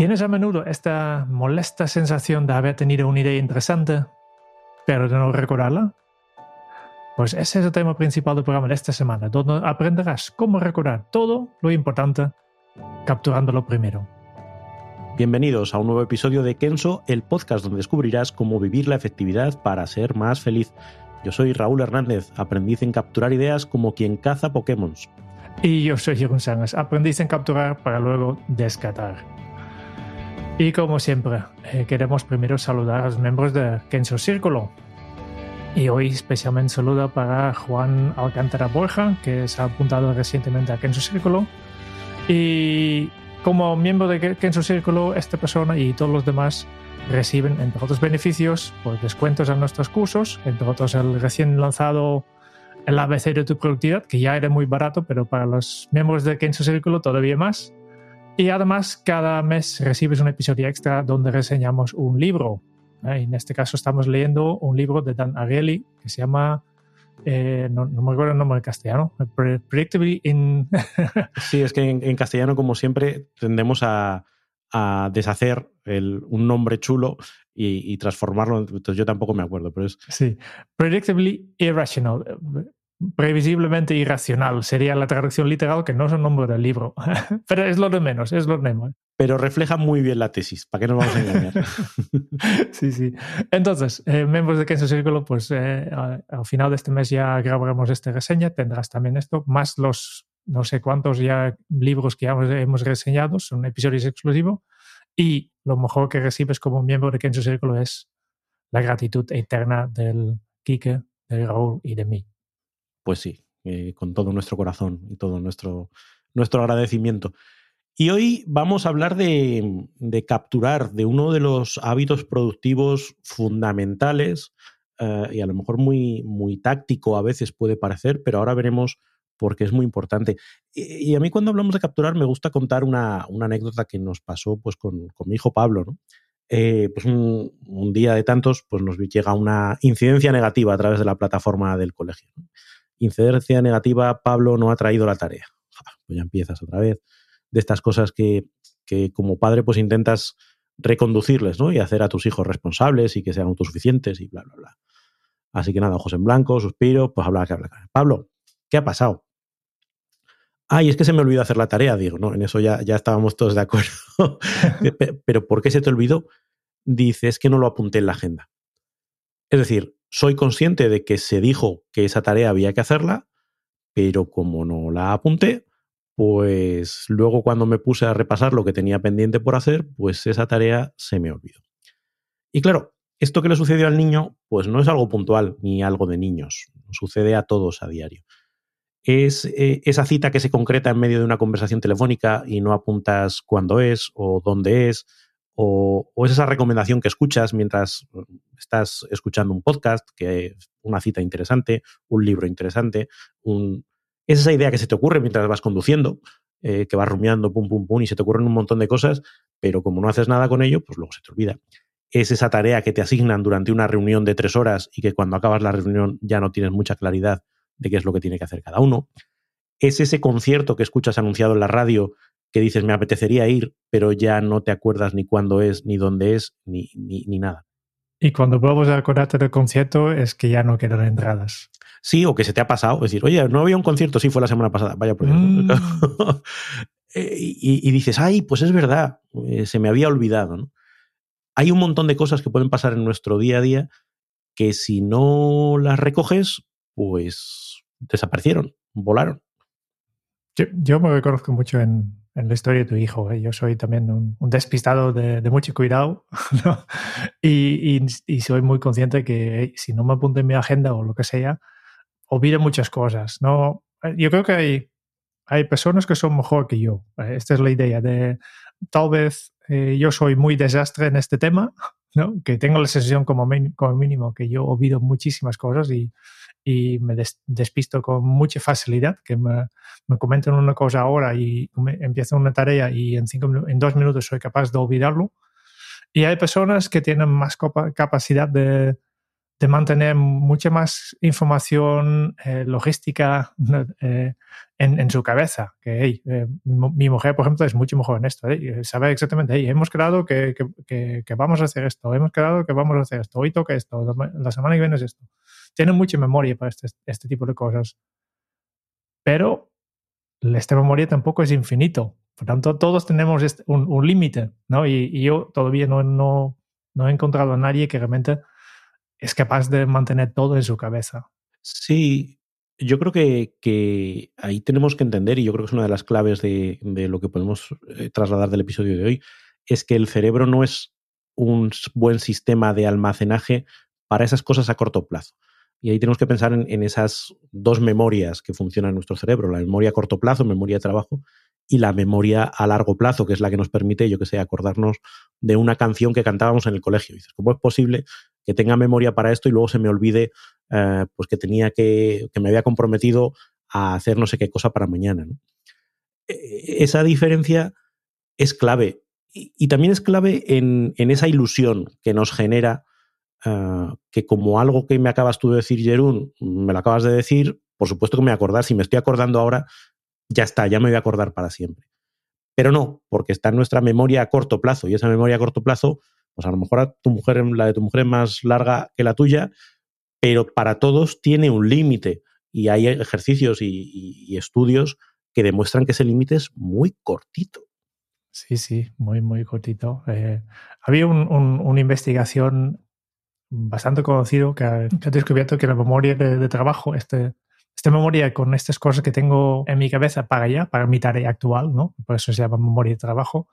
¿Tienes a menudo esta molesta sensación de haber tenido una idea interesante, pero de no recordarla? Pues ese es el tema principal del programa de esta semana, donde aprenderás cómo recordar todo lo importante capturándolo primero. Bienvenidos a un nuevo episodio de Kenso, el podcast donde descubrirás cómo vivir la efectividad para ser más feliz. Yo soy Raúl Hernández, aprendiz en capturar ideas como quien caza Pokémon. Y yo soy Jeroen Sánchez, aprendiz en capturar para luego descartar. Y como siempre, eh, queremos primero saludar a los miembros de Kenso Círculo. Y hoy especialmente saluda para Juan Alcántara Borja, que se ha apuntado recientemente a Kenso Círculo. Y como miembro de Kenso Círculo, esta persona y todos los demás reciben, entre otros beneficios, pues descuentos en nuestros cursos, entre otros el recién lanzado el ABC de tu productividad, que ya era muy barato, pero para los miembros de Kenso Círculo todavía más. Y además, cada mes recibes un episodio extra donde reseñamos un libro. ¿eh? En este caso, estamos leyendo un libro de Dan Ariely que se llama. Eh, no, no, me acuerdo el nombre en castellano. Predictably in. sí, es que en, en, castellano, como siempre, tendemos a, a deshacer el, un nombre chulo y, y, transformarlo. Entonces, yo tampoco me acuerdo, pero es. Sí. Predictably irrational previsiblemente irracional. Sería la traducción literal, que no es un nombre del libro. Pero es lo de menos, es lo de menos. Pero refleja muy bien la tesis, ¿para qué nos vamos a engañar? sí, sí. Entonces, eh, miembros de Kenso Círculo, pues eh, al final de este mes ya grabaremos esta reseña, tendrás también esto, más los no sé cuántos ya libros que ya hemos, reseñado, son episodios exclusivos, y lo mejor que recibes como miembro de Kenso Círculo es la gratitud eterna del Kike, de Raúl y de mí pues sí, eh, con todo nuestro corazón y todo nuestro, nuestro agradecimiento. Y hoy vamos a hablar de, de, capturar de uno de los hábitos productivos fundamentales eh, y a lo mejor muy, muy táctico a veces puede parecer, pero ahora veremos por qué es muy importante. Y, y a mí cuando hablamos de capturar me gusta contar una, una anécdota que nos pasó pues, con, con mi hijo Pablo. ¿no? Eh, pues un, un, día de tantos pues nos llega una incidencia negativa a través de la plataforma del colegio. ¿no? Incidencia negativa, Pablo no ha traído la tarea. Pues ya empiezas otra vez de estas cosas que, que como padre pues intentas reconducirles, ¿no? Y hacer a tus hijos responsables y que sean autosuficientes y bla, bla, bla. Así que nada, ojos en blanco, suspiro, pues habla que habla. Pablo, ¿qué ha pasado? Ay, es que se me olvidó hacer la tarea, digo, ¿no? En eso ya, ya estábamos todos de acuerdo. Pero ¿por qué se te olvidó? Dice, es que no lo apunté en la agenda. Es decir, soy consciente de que se dijo que esa tarea había que hacerla, pero como no la apunté, pues luego cuando me puse a repasar lo que tenía pendiente por hacer, pues esa tarea se me olvidó. Y claro, esto que le sucedió al niño, pues no es algo puntual ni algo de niños, sucede a todos a diario. Es eh, esa cita que se concreta en medio de una conversación telefónica y no apuntas cuándo es o dónde es, o, es esa recomendación que escuchas mientras estás escuchando un podcast, que una cita interesante, un libro interesante, un... es esa idea que se te ocurre mientras vas conduciendo, eh, que vas rumiando, pum, pum, pum, y se te ocurren un montón de cosas, pero como no haces nada con ello, pues luego se te olvida. Es esa tarea que te asignan durante una reunión de tres horas y que cuando acabas la reunión ya no tienes mucha claridad de qué es lo que tiene que hacer cada uno. Es ese concierto que escuchas anunciado en la radio que dices, me apetecería ir, pero ya no te acuerdas ni cuándo es, ni dónde es, ni, ni, ni nada. Y cuando vuelves a acordarte del concierto es que ya no quedan entradas. Sí, o que se te ha pasado. Es decir, oye, no había un concierto, sí, fue la semana pasada. Vaya por mm. y, y, dices, ay, pues es verdad, eh, se me había olvidado. ¿no? Hay un montón de cosas que pueden pasar en nuestro día a día que si no las recoges, pues desaparecieron, volaron. Yo, yo me reconozco mucho en, en la historia de tu hijo. ¿eh? Yo soy también un, despistado de, mucho cuidado y, y, soy muy consciente que si no me apunto en mi agenda o lo que sea, olvido muchas cosas. ¿no? Yo creo que hay, hay personas que son mejor que yo. Esta es la idea de tal vez eh, yo soy muy desastre en este tema, ¿no? que tengo la sensación como, como mínimo que yo olvido muchísimas cosas y, y me despisto con mucha facilidad, que me, me, comentan una cosa ahora y empiezo una tarea y en, cinco, en dos minutos soy capaz de olvidarlo. Y hay personas que tienen más capacidad de, de mantener mucha más información eh, logística eh, en, en, su cabeza. Que eh, mi, mujer, por ejemplo, es mucho mejor en esto. Sabe exactamente, hemos quedado que, que, que, vamos a hacer esto, hemos quedado que vamos a hacer esto, hoy toca esto, la semana que viene es esto. Tiene mucha memoria para este, este tipo de cosas. Pero esta memoria tampoco es infinito. Por tanto, todos tenemos un, un límite, ¿no? Y, y, yo todavía no, no, no he encontrado a nadie que realmente es capaz de mantener todo en su cabeza. Sí, yo creo que, ahí tenemos que entender, y yo creo que es una de las claves de, lo que podemos eh, trasladar del episodio de hoy, es que el cerebro no es un buen sistema de almacenaje para esas cosas a corto plazo. Y ahí tenemos que pensar en, esas dos memorias que funcionan en nuestro cerebro, la memoria a corto plazo, memoria de trabajo, y la memoria a largo plazo, que es la que nos permite, yo que sé, acordarnos de una canción que cantábamos en el colegio. dices, ¿cómo es posible que tenga memoria para esto y luego se me olvide eh, pues que tenía que, que me había comprometido a hacer no sé qué cosa para mañana? E, e, esa diferencia es clave. Y, también es clave en, en, esa ilusión que nos genera uh, que como algo que me acabas tú de decir, Jerún, me lo acabas de decir, por supuesto que me voy a acordar. Si me estoy acordando ahora, ya está, ya me voy a acordar para siempre. Pero no, porque está en nuestra memoria a corto plazo y esa memoria a corto plazo, pues a lo mejor a la de tu mujer es más larga que la tuya, pero para todos tiene un límite y hay ejercicios y, estudios que demuestran que ese límite es muy cortito. Sí, sí, muy, muy cortito. Eh, había un, un, una investigación bastante conocido que que ha, descubierto que la memoria de, de trabajo, este, esta memoria con estas cosas que tengo en mi cabeza para allá, para mi tarea actual, ¿no? Por eso se llama memoria de trabajo,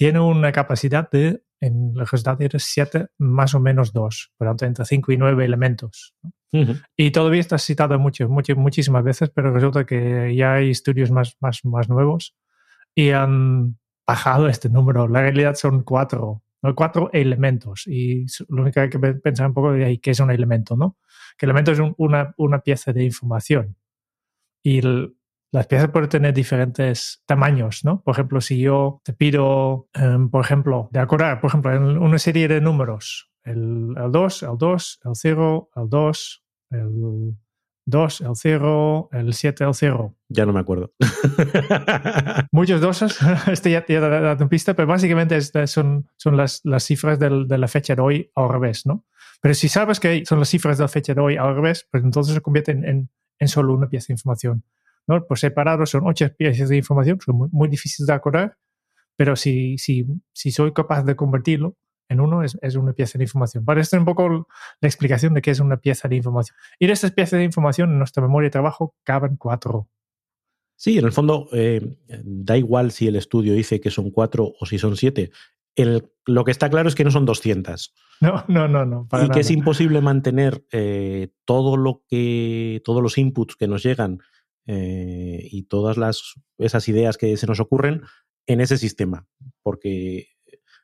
tiene una capacidad de, en el resultado era 7 más o menos 2, por lo tanto entre 5 y 9 elementos. Uh -huh. Y todavía está citado mucho, mucho, muchísimas veces, pero resulta que ya hay estudios más, más, más nuevos y han bajado este número. La realidad son cuatro, ¿no? cuatro elementos y lo único que hay que pensar un poco es qué es un elemento, ¿no? que el elemento es un, una, una, pieza de información. Y el, las piezas pueden tener diferentes tamaños, ¿no? Por ejemplo, si yo te pido, um, por ejemplo, de acordar, por ejemplo, en una serie de números, el, el 2, el 2, el 0, el 2, el 2, el 0, el 7, el 0. Ya no me acuerdo. Muchos doses, este ya te ha dado pista, pero básicamente es, son, son las, las cifras del, de la fecha de hoy al revés, ¿no? Pero si sabes que son las cifras de la fecha de hoy al revés, pues entonces se convierte en, en, en solo una pieza de información. ¿No? Por separado son ocho piezas de información, son muy, muy difíciles de acordar, pero si, si, si soy capaz de convertirlo en uno, es, es una pieza de información. Para esto es un poco la explicación de qué es una pieza de información. Y de estas piezas de información en nuestra memoria de trabajo caben cuatro. Sí, en el fondo eh, da igual si el estudio dice que son cuatro o si son siete. El, lo que está claro es que no son 200. No, no, no, no. y nada. que es imposible mantener eh, todo lo que, todos los inputs que nos llegan eh, y todas las, esas ideas que se nos ocurren en ese sistema. Porque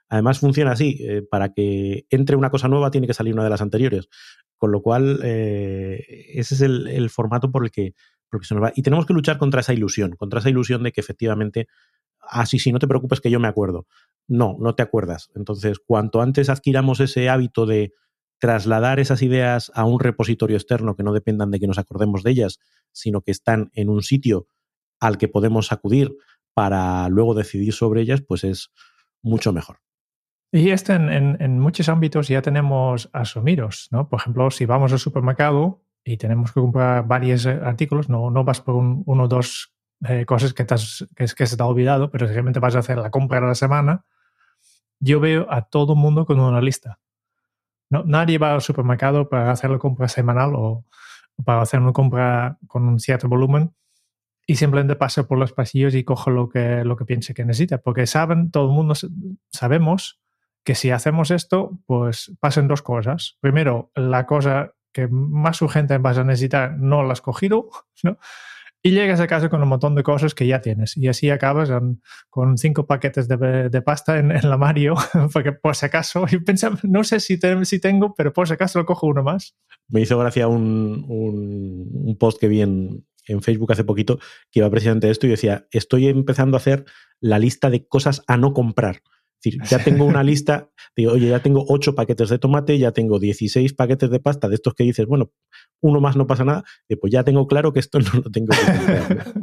además funciona así. Eh, para que entre una cosa nueva tiene que salir una de las anteriores. Con lo cual, eh, ese es el, formato por el que, por el que se nos va. Y tenemos que luchar contra esa ilusión, contra esa ilusión de que efectivamente ah, sí, sí, no te preocupes que yo me acuerdo. No, no te acuerdas. Entonces, cuanto antes adquiramos ese hábito de trasladar esas ideas a un repositorio externo que no dependan de que nos acordemos de ellas, sino que están en un sitio al que podemos acudir para luego decidir sobre ellas, pues es mucho mejor. Y este en, muchos ámbitos ya tenemos asumidos, ¿no? Por ejemplo, si vamos al supermercado y tenemos que comprar varios artículos, no, no vas por un, uno o dos eh, cosas que, que, se te ha olvidado, pero realmente vas a hacer la compra de la semana, yo veo a todo el mundo con una lista. No, nadie va al supermercado para hacer la compra semanal o para hacer una compra con un cierto volumen y simplemente pasa por los pasillos y coge lo que, lo que piense que necesita. Porque saben, todo el mundo sabemos que si hacemos esto, pues pasan dos cosas. Primero, la cosa que más urgente vas a necesitar no la has cogido, ¿no? Y llegas a casa con un montón de cosas que ya tienes. Y así acabas con cinco paquetes de, pasta en, la Mario, porque por si acaso, y pensaba, no sé si, si tengo, pero por si acaso lo cojo uno más. Me hizo gracia un, un, post que vi en, en, Facebook hace poquito que iba precisamente esto y decía, estoy empezando a hacer la lista de cosas a no comprar decir, ya tengo una lista, digo, oye, ya tengo 8 paquetes de tomate, ya tengo 16 paquetes de pasta, de estos que dices, bueno, uno más no pasa nada, y pues ya tengo claro que esto no lo tengo que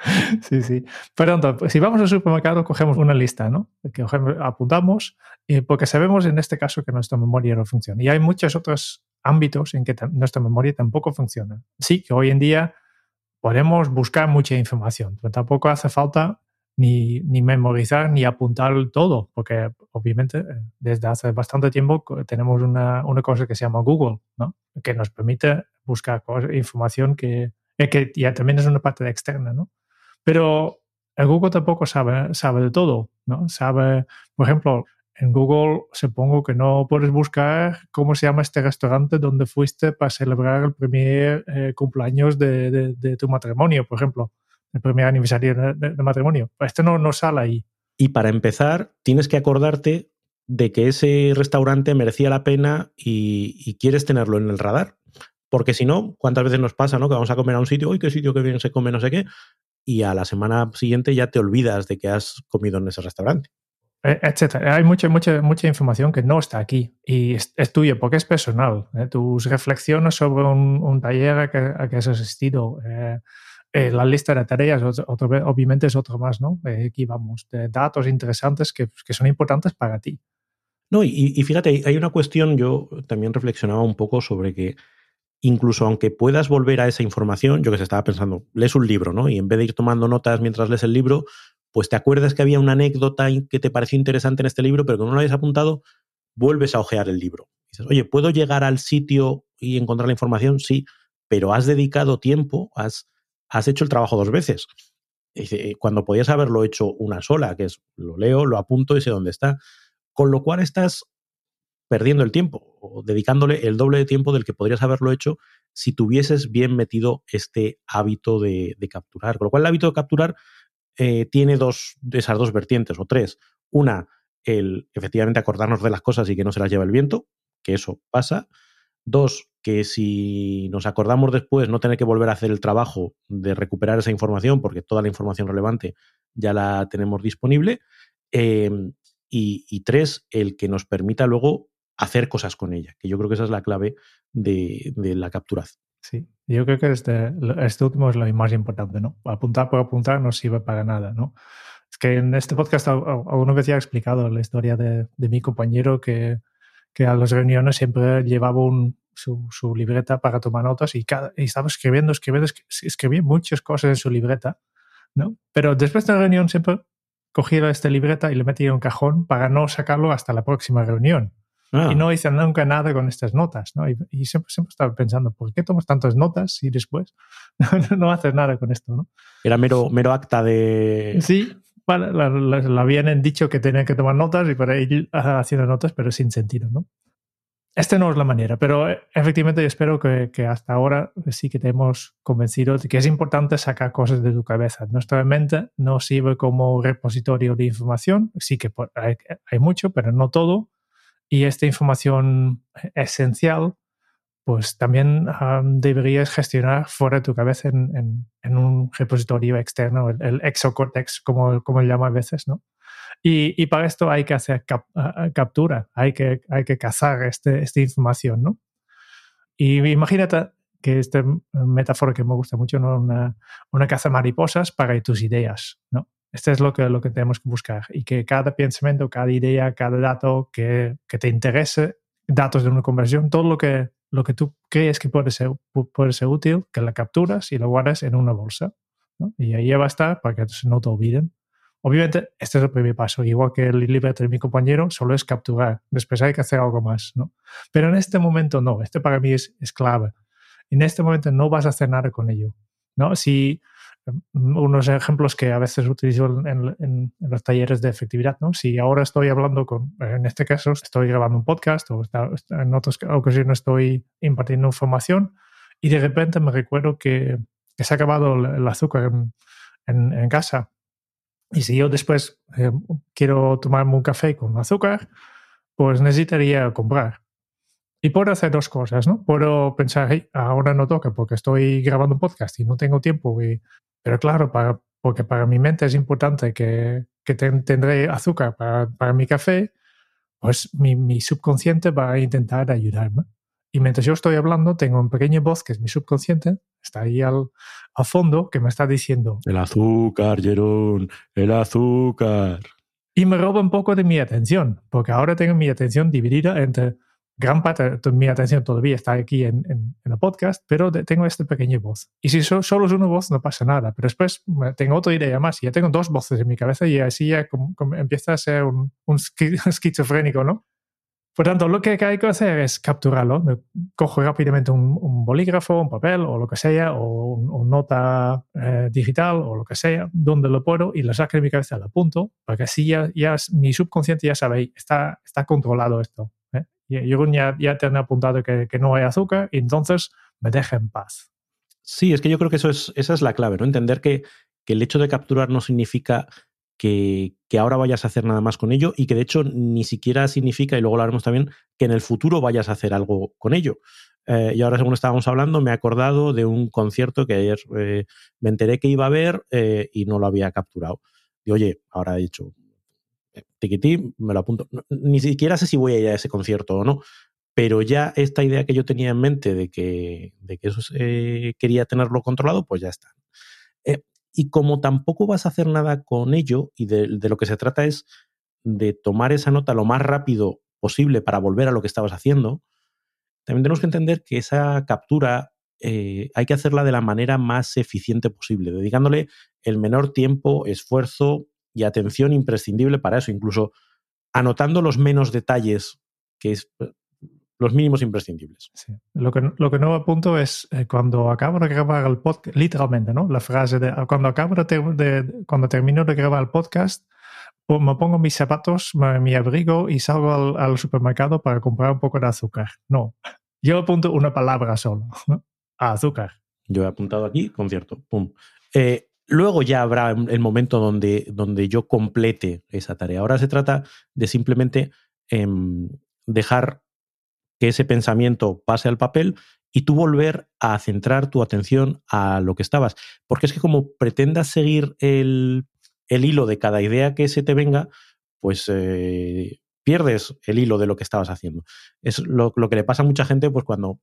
Sí, sí. Perdón, pues si vamos al supermercado, cogemos una lista, ¿no? Que apuntamos, porque sabemos en este caso que nuestra memoria no funciona. Y hay muchos otros ámbitos en que nuestra memoria tampoco funciona. Sí, que hoy en día podemos buscar mucha información, pero tampoco hace falta ni, ni, memorizar ni apuntar todo, porque obviamente eh, desde hace bastante tiempo tenemos una, una cosa que se llama Google, ¿no? que nos permite buscar información que, eh, que ya también es una parte externa, ¿no? Pero el Google tampoco sabe, sabe de todo, ¿no? Sabe, por ejemplo, en Google supongo que no puedes buscar cómo se llama este restaurante donde fuiste para celebrar el primer eh, cumpleaños de, de, de, tu matrimonio, por ejemplo el primer aniversario de, matrimonio. Este no, no sale ahí. Y para empezar, tienes que acordarte de que ese restaurante merecía la pena y, quieres tenerlo en el radar. Porque si no, ¿cuántas veces nos pasa, no? Que vamos a comer a un sitio, uy, qué sitio que bien se come, no sé qué, y a la semana siguiente ya te olvidas de que has comido en ese restaurante. Eh, etcétera. Hay mucha, mucha, mucha información que no está aquí y es, tuya porque es personal. ¿eh? Tus reflexiones sobre un, taller a que, has asistido, eh, eh, la lista de tareas, obviamente, es otro más, ¿no? Eh, aquí vamos, de datos interesantes que, que son importantes para ti. No, y, y, fíjate, hay una cuestión, yo también reflexionaba un poco sobre que incluso aunque puedas volver a esa información, yo que se estaba pensando, lees un libro, ¿no? Y en vez de ir tomando notas mientras lees el libro, pues te acuerdas que había una anécdota que te pareció interesante en este libro, pero que no lo habías apuntado, vuelves a ojear el libro. dices, oye, ¿puedo llegar al sitio y encontrar la información? Sí, pero has dedicado tiempo, has has hecho el trabajo dos veces. Cuando podías haberlo hecho una sola, que es lo leo, lo apunto y sé dónde está. Con lo cual estás perdiendo el tiempo o dedicándole el doble de tiempo del que podrías haberlo hecho si tuvieses bien metido este hábito de, capturar. Con lo cual el hábito de capturar eh, tiene dos, esas dos vertientes o tres. Una, el efectivamente acordarnos de las cosas y que no se las lleva el viento, que eso pasa. Dos, que si nos acordamos después no tener que volver a hacer el trabajo de recuperar esa información, porque toda la información relevante ya la tenemos disponible. Em, y, tres, el que nos permita luego hacer cosas con ella, que yo creo que esa es la clave de, la capturación. Sí, yo creo que este, este último es lo más importante, ¿no? Apuntar por apuntar no sirve para nada, ¿no? Es que en este podcast alguna vez ya he explicado la historia de, de mi compañero que, que a las reuniones siempre llevaba un, su, su, libreta para tomar notas y, cada, y estaba escribiendo, escribiendo, escribía muchas cosas en su libreta, ¿no? Pero después de la reunión siempre cogía esta libreta y le metía en un cajón para no sacarlo hasta la próxima reunión. Ah. Y no hice nunca nada con estas notas, ¿no? Y, siempre, siempre estaba pensando, ¿por qué tomas tantas notas y después no, haces nada con esto, ¿no? Era mero, mero acta de... Sí, la, habían dicho que tenía que tomar notas y para ir haciendo notas, pero sin sentido, ¿no? Esta no es la manera, pero eh, efectivamente yo espero que, que, hasta ahora sí que te hemos convencido de que es importante sacar cosas de tu cabeza. Nuestra mente no sirve como repositorio de información, sí que hay, hay mucho, pero no todo. Y esta información esencial pues también deberías gestionar fuera de tu cabeza en, un repositorio externo, el, exocortex, como, como llama a veces, ¿no? Y, para esto hay que hacer captura, hay que, hay que cazar este, esta información, ¿no? Y imagínate que esta metáfora que me gusta mucho, ¿no? Una, una caza mariposas para tus ideas, ¿no? Esto es lo que, lo que tenemos que buscar y que cada pensamiento, cada idea, cada dato que, que te interese, datos de una conversión, todo lo que lo que tú crees que puede ser, puede ser útil, que la capturas y lo guardas en una bolsa. Y ahí va a estar para que no te olviden. Obviamente, este es el primer paso. Igual que el de mi compañero, solo es capturar. Después hay que hacer algo más. ¿no? Pero en este momento no. Este para mí es, es clave. En este momento no vas a hacer nada con ello. ¿no? Si unos ejemplos que a veces utilizo en, los talleres de efectividad. ¿no? Si ahora estoy hablando con, en este caso, estoy grabando un podcast o en otras ocasiones estoy impartiendo información y de repente me recuerdo que, se ha acabado el, azúcar en, casa. Y si yo después eh, quiero tomarme un café con azúcar, pues necesitaría comprar. Y puedo hacer dos cosas, ¿no? Puedo pensar, ahora no toca porque estoy grabando un podcast y no tengo tiempo. Y, pero claro, para, porque para mi mente es importante que, que tendré azúcar para, para, mi café, pues mi, mi, subconsciente va a intentar ayudarme. Y mientras yo estoy hablando, tengo un pequeño voz que es mi subconsciente, está ahí al, al fondo, que me está diciendo... El azúcar, Jerón, el azúcar. Y me roba un poco de mi atención, porque ahora tengo mi atención dividida entre gran parte de mi atención todavía está aquí en, en, el podcast, pero tengo esta pequeña voz. Y si solo es una voz, no pasa nada. Pero después tengo otra idea más y ya tengo dos voces en mi cabeza y así ya empieza a ser un, un esquizofrénico, ¿no? Por tanto, lo que hay que hacer es capturarlo. Cojo rápidamente un, bolígrafo, un papel o lo que sea, o un, nota eh, digital o lo que sea, donde lo puedo y lo saco de mi cabeza, lo apunto, porque así ya, mi subconsciente ya sabe, está, está controlado esto. Yo ya, ya te han apuntado que, que, no hay azúcar y entonces me deja en paz. Sí, es que yo creo que eso es, esa es la clave, ¿no? Entender que, que el hecho de capturar no significa que, ahora vayas a hacer nada más con ello y que de hecho ni siquiera significa, y luego lo haremos también, que en el futuro vayas a hacer algo con ello. Eh, y ahora, según estábamos hablando, me he acordado de un concierto que ayer eh, me enteré que iba a ver eh, y no lo había capturado. Y oye, ahora he dicho, tiquití, me lo apunto. Ni siquiera sé si voy a ir a ese concierto o no, pero ya esta idea que yo tenía en mente de que, de que eso quería tenerlo controlado, pues ya está. Y como tampoco vas a hacer nada con ello, y de, lo que se trata es de tomar esa nota lo más rápido posible para volver a lo que estabas haciendo, también tenemos que entender que esa captura eh, hay que hacerla de la manera más eficiente posible, dedicándole el menor tiempo, esfuerzo y atención imprescindible para eso, incluso anotando los menos detalles, que es los mínimos imprescindibles. Lo, que, lo que no apunto es eh, cuando acabo de grabar el podcast, literalmente, ¿no? La frase de cuando acabo de, cuando termino de grabar el podcast, me pongo mis zapatos, mi abrigo y salgo al, al, supermercado para comprar un poco de azúcar. No, yo apunto una palabra solo, azúcar. Yo he apuntado aquí, concierto, pum. Eh, Luego ya habrá el momento donde, donde yo complete esa tarea. Ahora se trata de simplemente em, dejar que ese pensamiento pase al papel y tú volver a centrar tu atención a lo que estabas. Porque es que como pretendas seguir el, hilo de cada idea que se te venga, pues eh, pierdes el hilo de lo que estabas haciendo. Es lo, lo, que le pasa a mucha gente pues cuando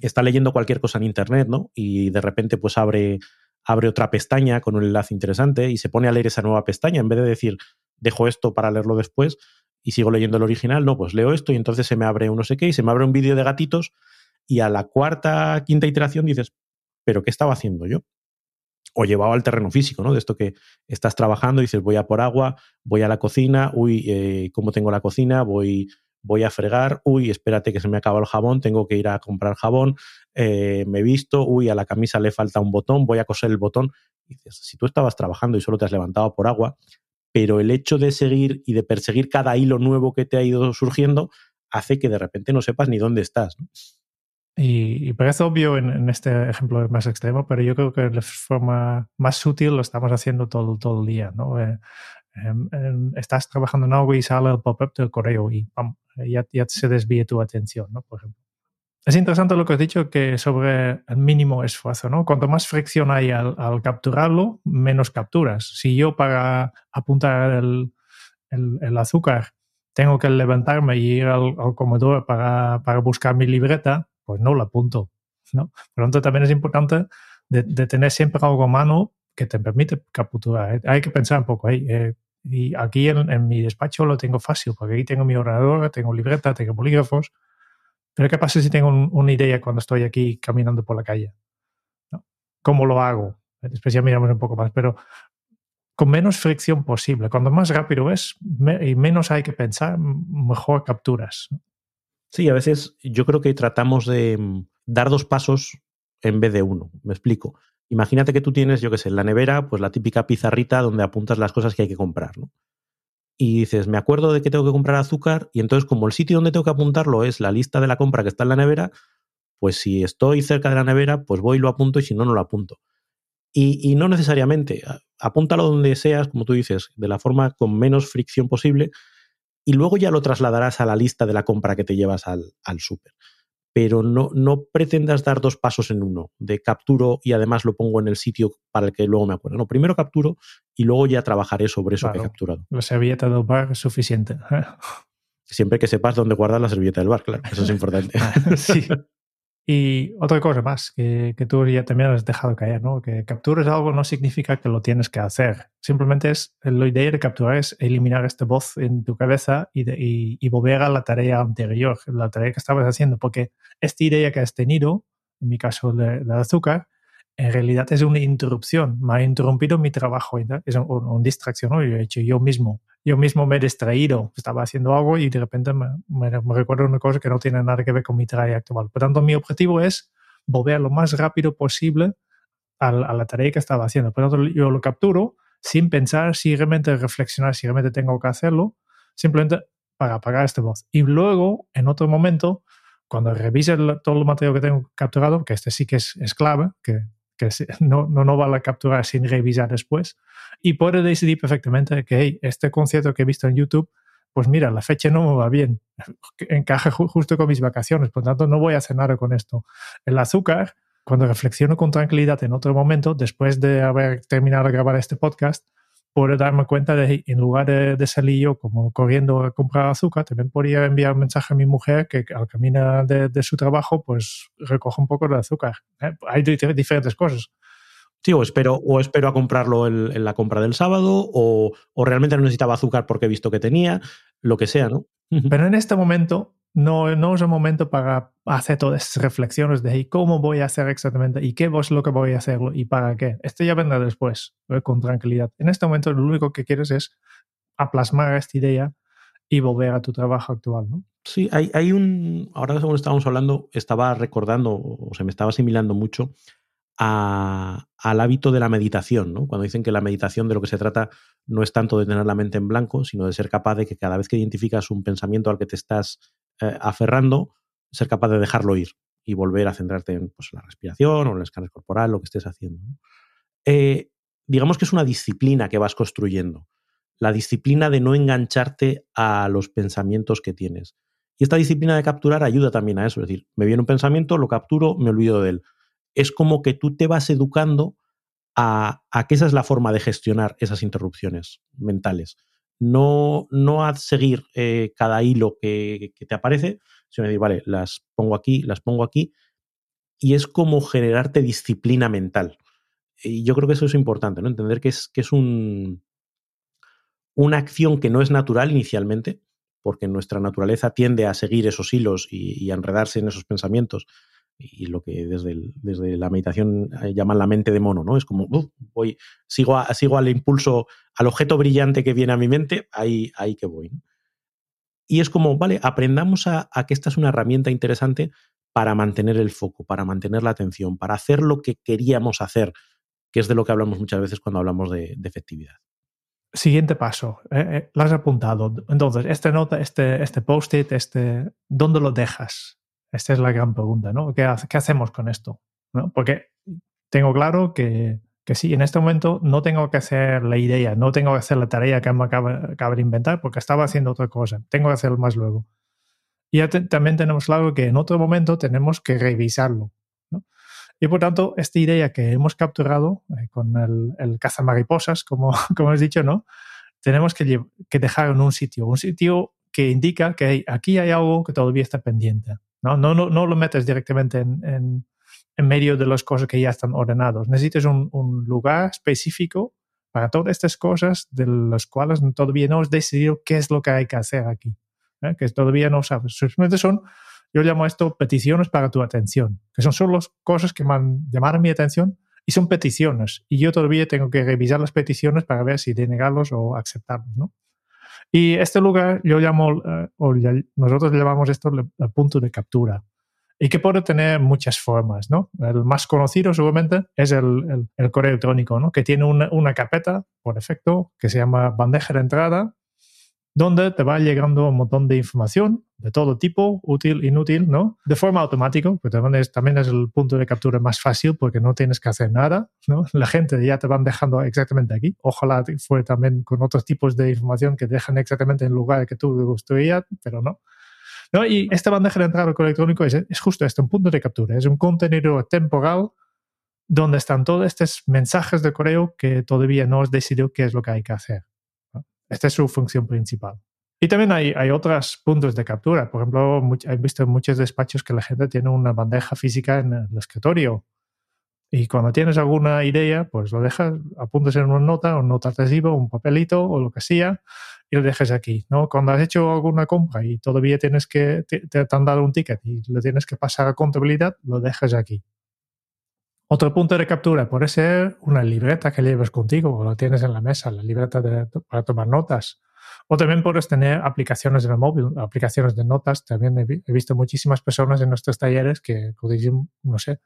está leyendo cualquier cosa en internet, ¿no? Y de repente pues abre abre otra pestaña con un enlace interesante y se pone a leer esa nueva pestaña en vez de decir, dejo esto para leerlo después y sigo leyendo el original, no, pues leo esto y entonces se me abre un no sé qué y se me abre un vídeo de gatitos y a la cuarta, quinta iteración dices, pero ¿qué estaba haciendo yo? O llevado al terreno físico, ¿no? De esto que estás trabajando dices, voy a por agua, voy a la cocina, uy, eh, ¿cómo tengo la cocina? Voy voy a fregar, uy, espérate que se me acaba el jabón, tengo que ir a comprar jabón, eh, me he visto, uy, a la camisa le falta un botón, voy a coser el botón. Y dices, si tú estabas trabajando y solo te has levantado por agua, pero el hecho de seguir y de perseguir cada hilo nuevo que te ha ido surgiendo hace que de repente no sepas ni dónde estás. Y, parece obvio en, este ejemplo más extremo, pero yo creo que de forma más sutil lo estamos haciendo todo, el día. ¿no? Eh, em, em, estás trabajando en algo y sale el pop-up del correo y ya, ya se desvíe tu atención, ¿no? Por ejemplo. Es interesante lo que has dicho que sobre el mínimo esfuerzo, ¿no? Cuanto más fricción hay al, capturarlo, menos capturas. Si yo para apuntar el, el, azúcar tengo que levantarme y ir al, comedor para, para, buscar mi libreta, pues no lo apunto, ¿no? Por lo tanto, también es importante de, tener siempre algo a mano que te permite capturar. Hay que pensar un poco ahí. Eh, y aquí en, mi despacho lo tengo fácil, porque aquí tengo mi ordenador, tengo libreta, tengo bolígrafos. Pero ¿qué pasa si tengo una idea cuando estoy aquí caminando por la calle? ¿Cómo lo hago? Después ya miramos un poco más, pero con menos fricción posible. Cuando más rápido es y menos hay que pensar, mejor capturas. Sí, a veces yo creo que tratamos de mm, dar dos pasos en vez de uno. Me explico. Imagínate que tú tienes, yo qué sé, en la nevera, pues la típica pizarrita donde apuntas las cosas que hay que comprar, ¿no? Y dices, me acuerdo de que tengo que comprar azúcar, y entonces, como el sitio donde tengo que apuntarlo es la lista de la compra que está en la nevera, pues si estoy cerca de la nevera, pues voy y lo apunto, y si no, no lo apunto. Y, y no necesariamente, apúntalo donde seas, como tú dices, de la forma con menos fricción posible, y luego ya lo trasladarás a la lista de la compra que te llevas al, al súper pero no, no pretendas dar dos pasos en uno, de capturo y además lo pongo en el sitio para el que luego me acuerdo. No, primero capturo y luego ya trabajaré sobre eso que he capturado. La servilleta del bar es suficiente. Siempre que sepas dónde guardar la servilleta del bar, claro, eso es importante. sí. Y otra cosa más que, que, tú ya también has dejado caer, ¿no? Que capturas algo no significa que lo tienes que hacer. Simplemente es, la idea de capturar es eliminar esta voz en tu cabeza y, y, y, volver a la tarea anterior, la tarea que estabas haciendo, porque esta idea que has tenido, en mi caso de, de azúcar, en realidad es una interrupción. Me ha interrumpido mi trabajo, es una un distracción, ¿no? Yo he hecho yo mismo yo mismo me he distraído, estaba haciendo algo y de repente me, recuerdo una cosa que no tiene nada que ver con mi tarea actual. Por tanto, mi objetivo es volver lo más rápido posible a, la tarea que estaba haciendo. Por tanto, yo lo capturo sin pensar, si realmente reflexionar, si realmente tengo que hacerlo, simplemente para apagar esta voz. Y luego, en otro momento, cuando revise todo el material que tengo capturado, que este sí que es, es clave, que que no, no, no va a capturar sin revisar después. Y puede decidir perfectamente que este concierto que he visto en YouTube, pues mira, la fecha no me va bien, encaja justo con mis vacaciones, por lo tanto no voy a hacer nada con esto. El azúcar, cuando reflexiono con tranquilidad en otro momento, después de haber terminado de grabar este podcast, puedo darme cuenta de, en lugar de, de, salir yo como corriendo a comprar azúcar, también podría enviar un mensaje a mi mujer que al caminar de, de su trabajo, pues recoge un poco de azúcar. ¿eh? Hay diferentes cosas. Sí, o espero, o espero a comprarlo en, en la compra del sábado, o, o, realmente no necesitaba azúcar porque he visto que tenía, lo que sea, ¿no? Pero en este momento no, no es el momento para hacer todas esas reflexiones de cómo voy a hacer exactamente y qué es lo que voy a hacerlo y para qué. Esto ya vendrá después, ¿eh? con tranquilidad. En este momento lo único que quieres es aplasmar esta idea y volver a tu trabajo actual, ¿no? Sí, hay, hay un. Ahora, según estábamos hablando, estaba recordando o se me estaba asimilando mucho a, al hábito de la meditación, ¿no? Cuando dicen que la meditación de lo que se trata no es tanto de tener la mente en blanco, sino de ser capaz de que cada vez que identificas un pensamiento al que te estás eh, aferrando, ser capaz de dejarlo ir y volver a centrarte en pues, la respiración o en el escáner corporal, lo que estés haciendo. Eh, digamos que es una disciplina que vas construyendo, la disciplina de no engancharte a los pensamientos que tienes. Y esta disciplina de capturar ayuda también a eso, es decir, me viene un pensamiento, lo capturo, me olvido de él. Es como que tú te vas educando a, a que esa es la forma de gestionar esas interrupciones mentales no, no a seguir eh, cada hilo que, que, te aparece, sino decir, vale, las pongo aquí, las pongo aquí, y es como generarte disciplina mental. Y yo creo que eso es importante, ¿no? Entender que es, que es un, una acción que no es natural inicialmente, porque nuestra naturaleza tiende a seguir esos hilos y, y a enredarse en esos pensamientos, y lo que desde, desde la meditación eh, llaman la mente de mono, ¿no? Es como, uh, voy, sigo, sigo al impulso, al objeto brillante que viene a mi mente, ahí, ahí que voy. Y es como, vale, aprendamos a, que esta es una herramienta interesante para mantener el foco, para mantener la atención, para hacer lo que queríamos hacer, que es de lo que hablamos muchas veces cuando hablamos de, de efectividad. Siguiente paso, eh, eh, lo has apuntado. Entonces, esta nota, este, este post-it, este, ¿dónde lo dejas? Esta es la gran pregunta, ¿no? ¿Qué, hacemos con esto? ¿No? Porque tengo claro que, que sí, en este momento no tengo que hacer la idea, no tengo que hacer la tarea que me acaba, de inventar porque estaba haciendo otra cosa. Tengo que hacerlo más luego. Y ya también tenemos claro que en otro momento tenemos que revisarlo. Y por tanto, esta idea que hemos capturado eh, con el, el cazamariposas, como, como has dicho, ¿no? Tenemos que, dejar en un sitio, un sitio que indica que aquí hay algo que todavía está pendiente. ¿No? No, no, lo metes directamente en, en, medio de las cosas que ya están ordenados. Necesitas un, lugar específico para todas estas cosas de las cuales todavía no has decidido qué es lo que hay que hacer aquí, ¿eh? que todavía no sabes. Simplemente son, yo llamo esto peticiones para tu atención, que son solo cosas que me han llamado mi atención y son peticiones. Y yo todavía tengo que revisar las peticiones para ver si denegarlos o aceptarlos, ¿no? Y este lugar yo llamo, uh, o nosotros llamamos esto el, el, punto de captura. y que puede tener muchas formas, ¿no? El más conocido seguramente es el, el, correo electrónico, ¿no? Que tiene una, una, carpeta, por efecto, que se llama bandeja de entrada, donde te va llegando un montón de información de todo tipo, útil, inútil, ¿no? De forma automática, que también es, también es el punto de captura más fácil porque no tienes que hacer nada, ¿no? La gente ya te van dejando exactamente aquí. Ojalá fuera también con otros tipos de información que dejan exactamente en el lugar que tú gustaría, pero no. ¿No? Y esta bandeja de entrada electrónico es, es justo esto, un punto de captura. Es un contenido temporal donde están todos estos mensajes de correo que todavía no has decidido qué es lo que hay que hacer. Esta es su función principal. Y también hay, hay otros puntos de captura. Por ejemplo, he visto en muchos despachos que la gente tiene una bandeja física en el escritorio. Y cuando tienes alguna idea, pues lo dejas, apuntas en una nota, un nota adhesivo, un papelito o lo que sea, y lo dejas aquí. ¿no? Cuando has hecho alguna compra y todavía tienes que, te, te han dado un ticket y lo tienes que pasar a contabilidad, lo dejas aquí. Otro punto de captura puede ser una libreta que lleves contigo o lo tienes en la mesa, la libreta para tomar notas. O también puedes tener aplicaciones en el móvil, aplicaciones de notas. También he, visto muchísimas personas en nuestros talleres que utilizan, no sé,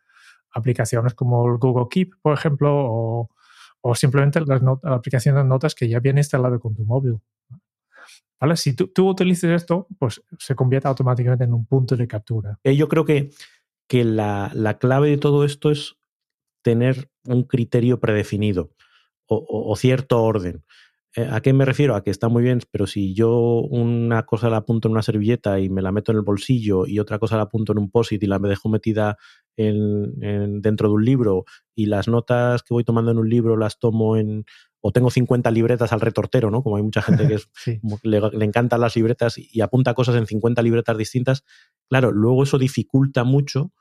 aplicaciones como el Google Keep, por ejemplo, o, o simplemente las la aplicación de notas que ya viene instalada con tu móvil. ¿Vale? Si tú, tú utilizas esto, pues se convierte automáticamente en un punto de captura. Eh, yo creo que, que la, la clave de todo esto es tener un criterio predefinido o, cierto orden. Eh, ¿A qué me refiero? A que está muy bien, pero si yo una cosa la apunto en una servilleta y me la meto en el bolsillo y otra cosa la apunto en un post-it y la me dejo metida en, dentro de un libro y las notas que voy tomando en un libro las tomo en... o tengo 50 libretas al retortero, ¿no? Como hay mucha gente que es, le, le, encantan las libretas y apunta cosas en 50 libretas distintas. Claro, luego eso dificulta mucho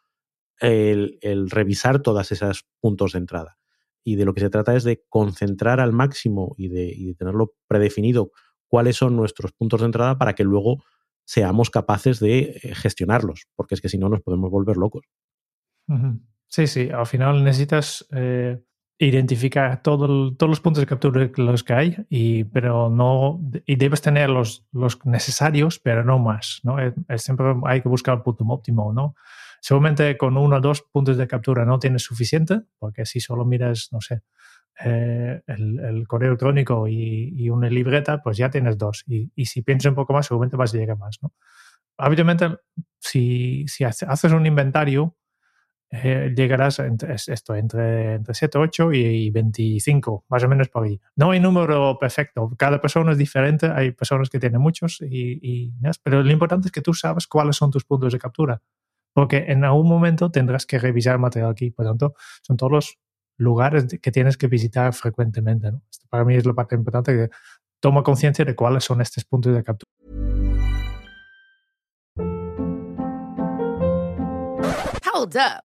el, revisar todas esas puntos de entrada. Y de lo que se trata es de concentrar al máximo y de, tenerlo predefinido cuáles son nuestros puntos de entrada para que luego seamos capaces de eh, gestionarlos, porque es que si no nos podemos volver locos. Sí, sí, al final necesitas eh, identificar todos los puntos de captura los que hay, y, pero no, y debes tener los, los necesarios, pero no más, ¿no? siempre hay que buscar el punto óptimo, ¿no? Seguramente con uno o dos puntos de captura no tienes suficiente, porque si solo miras, no sé, eh, el, correo electrónico y, una libreta, pues ya tienes dos. Y, si piensas un poco más, seguramente vas a llegar más. ¿no? Habitualmente, si, haces un inventario, eh, llegarás entre, esto, entre, entre 7, 8 y, 25, más o menos por ahí. No hay número perfecto, cada persona es diferente, hay personas que tienen muchos, y, pero lo importante es que tú sabes cuáles son tus puntos de captura porque en algún momento tendrás que revisar material aquí. Por lo tanto, son todos los lugares que tienes que visitar frecuentemente. para mí es la parte importante que toma conciencia de cuáles son estos puntos de captura. Hold up.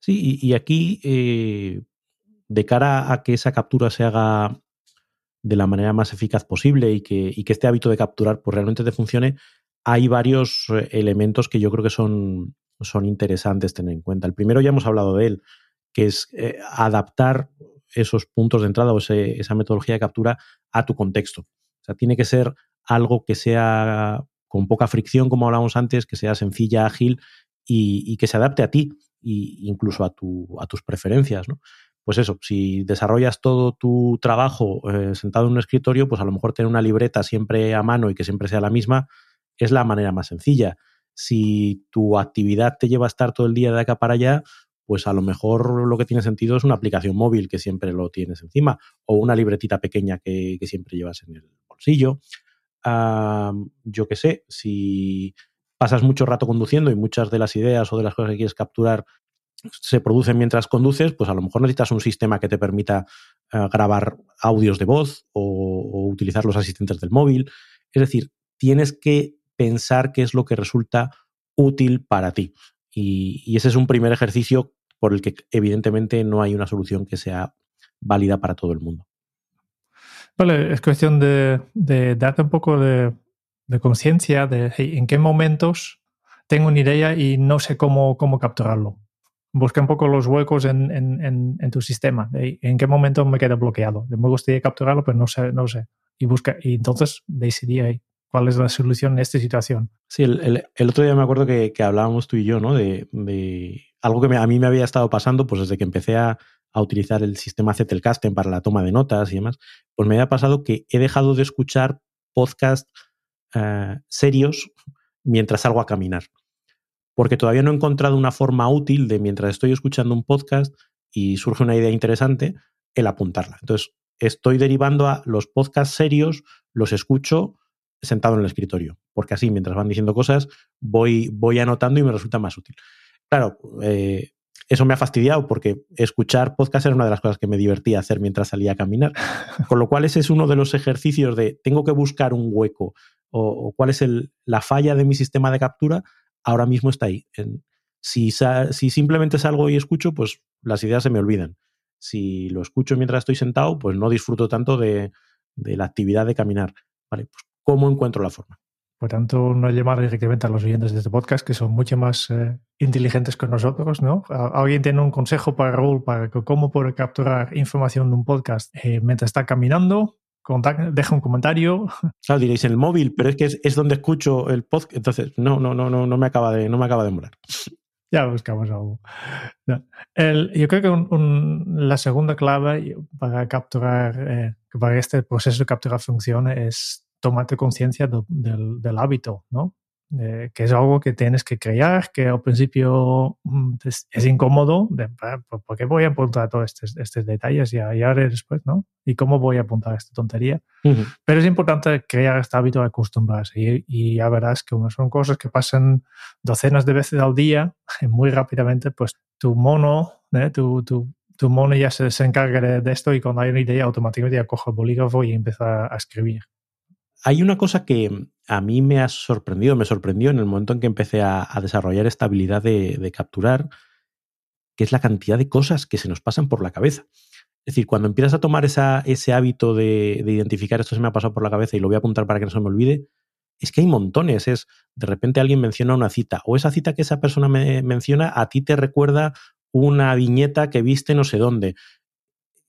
Sí, y, aquí, eh, de cara a que esa captura se haga de la manera más eficaz posible y que, este hábito de capturar pues, realmente te funcione, hay varios eh, elementos que yo creo que son, son interesantes tener en cuenta. El primero ya hemos hablado de él, que es eh, adaptar esos puntos de entrada o esa metodología de captura a tu contexto. O sea, tiene que ser algo que sea con poca fricción, como hablábamos antes, que sea sencilla, ágil y, que se adapte a ti e incluso a, tu, a tus preferencias. Pues eso, si desarrollas todo tu trabajo eh, sentado en un escritorio, pues a lo mejor tener una libreta siempre a mano y que siempre sea la misma es la manera más sencilla. si tu actividad te lleva a estar todo el día de acá para allá, pues a lo mejor lo que tiene sentido es una aplicación móvil que siempre lo tienes encima o una libretita pequeña que, siempre llevas en el bolsillo. yo qué sé, si pasas mucho rato conduciendo y muchas de las ideas o de las cosas que quieres capturar se producen mientras conduces, pues a lo mejor necesitas un sistema que te permita eh, grabar audios de voz o, utilizar los asistentes del móvil. Es decir, tienes que pensar qué es lo que resulta útil para ti. Y, ese es un primer ejercicio por el que evidentemente no hay una solución que sea válida para todo el mundo. Vale, es cuestión de, darte un poco de, conciencia de en qué momentos tengo una idea y no sé cómo, cómo capturarlo busca un poco los huecos en, en, tu sistema. ¿En qué momento me queda bloqueado? Me gustaría capturarlo, pero no sé, no sé. Y busca, y entonces decidir cuál es la solución en esta situación. Sí, el, el, otro día me acuerdo que, que, hablábamos tú y yo, ¿no? De, de algo que a mí me había estado pasando, pues desde que empecé a, a utilizar el sistema Zettelkasten para la toma de notas y demás, pues me había pasado que he dejado de escuchar podcasts eh, serios mientras salgo a caminar porque todavía no he encontrado una forma útil de mientras estoy escuchando un podcast y surge una idea interesante, el apuntarla. Entonces, estoy derivando a los podcasts serios, los escucho sentado en el escritorio, porque así mientras van diciendo cosas voy, voy anotando y me resulta más útil. Claro, eh, eso me ha fastidiado porque escuchar podcast era una de las cosas que me divertía hacer mientras salía a caminar. Con lo cual ese es uno de los ejercicios de tengo que buscar un hueco o, cuál es la falla de mi sistema de captura ahora mismo está ahí. si, si simplemente salgo y escucho, pues las ideas se me olvidan. Si lo escucho mientras estoy sentado, pues no disfruto tanto de, la actividad de caminar. Pues ¿cómo encuentro la forma? Por tanto, no llamar directamente a los oyentes de este podcast, que son mucho más eh, inteligentes que nosotros, ¿no? ¿Alguien tiene un consejo para Raúl para cómo poder capturar información de un podcast eh, mientras está caminando? Deja un comentario. Claro, diréis el móvil, pero es que es, donde escucho el podcast. Entonces, no, no, no, no, no me acaba de, no me acaba de molar. Ya buscamos algo. yo creo que la segunda clave para capturar, eh, para que este proceso de capturar funcione es tomarte conciencia del, del, hábito, ¿no? Eh, que es algo que tienes que crear, que al principio mm, es, incómodo, de, ¿por qué voy a apuntar todos estos, estos detalles y, haré después, ¿no? ¿Y cómo voy a apuntar esta tontería? Pero es importante crear este hábito de acostumbrarse y, ya verás que son cosas que pasan docenas de veces al día y muy rápidamente, pues tu mono, ¿eh? tu, tu, tu, mono ya se, se encarga de, esto y cuando hay una idea automáticamente ya coge el bolígrafo y empieza a escribir. Hay una cosa que a mí me ha sorprendido, me sorprendió en el momento en que empecé a, desarrollar esta habilidad de, capturar, que es la cantidad de cosas que se nos pasan por la cabeza. Es decir, cuando empiezas a tomar ese hábito de, identificar esto se me ha pasado por la cabeza y lo voy a apuntar para que no se me olvide, es que hay montones. Es de repente alguien menciona una cita o esa cita que esa persona me menciona a ti te recuerda una viñeta que viste no sé dónde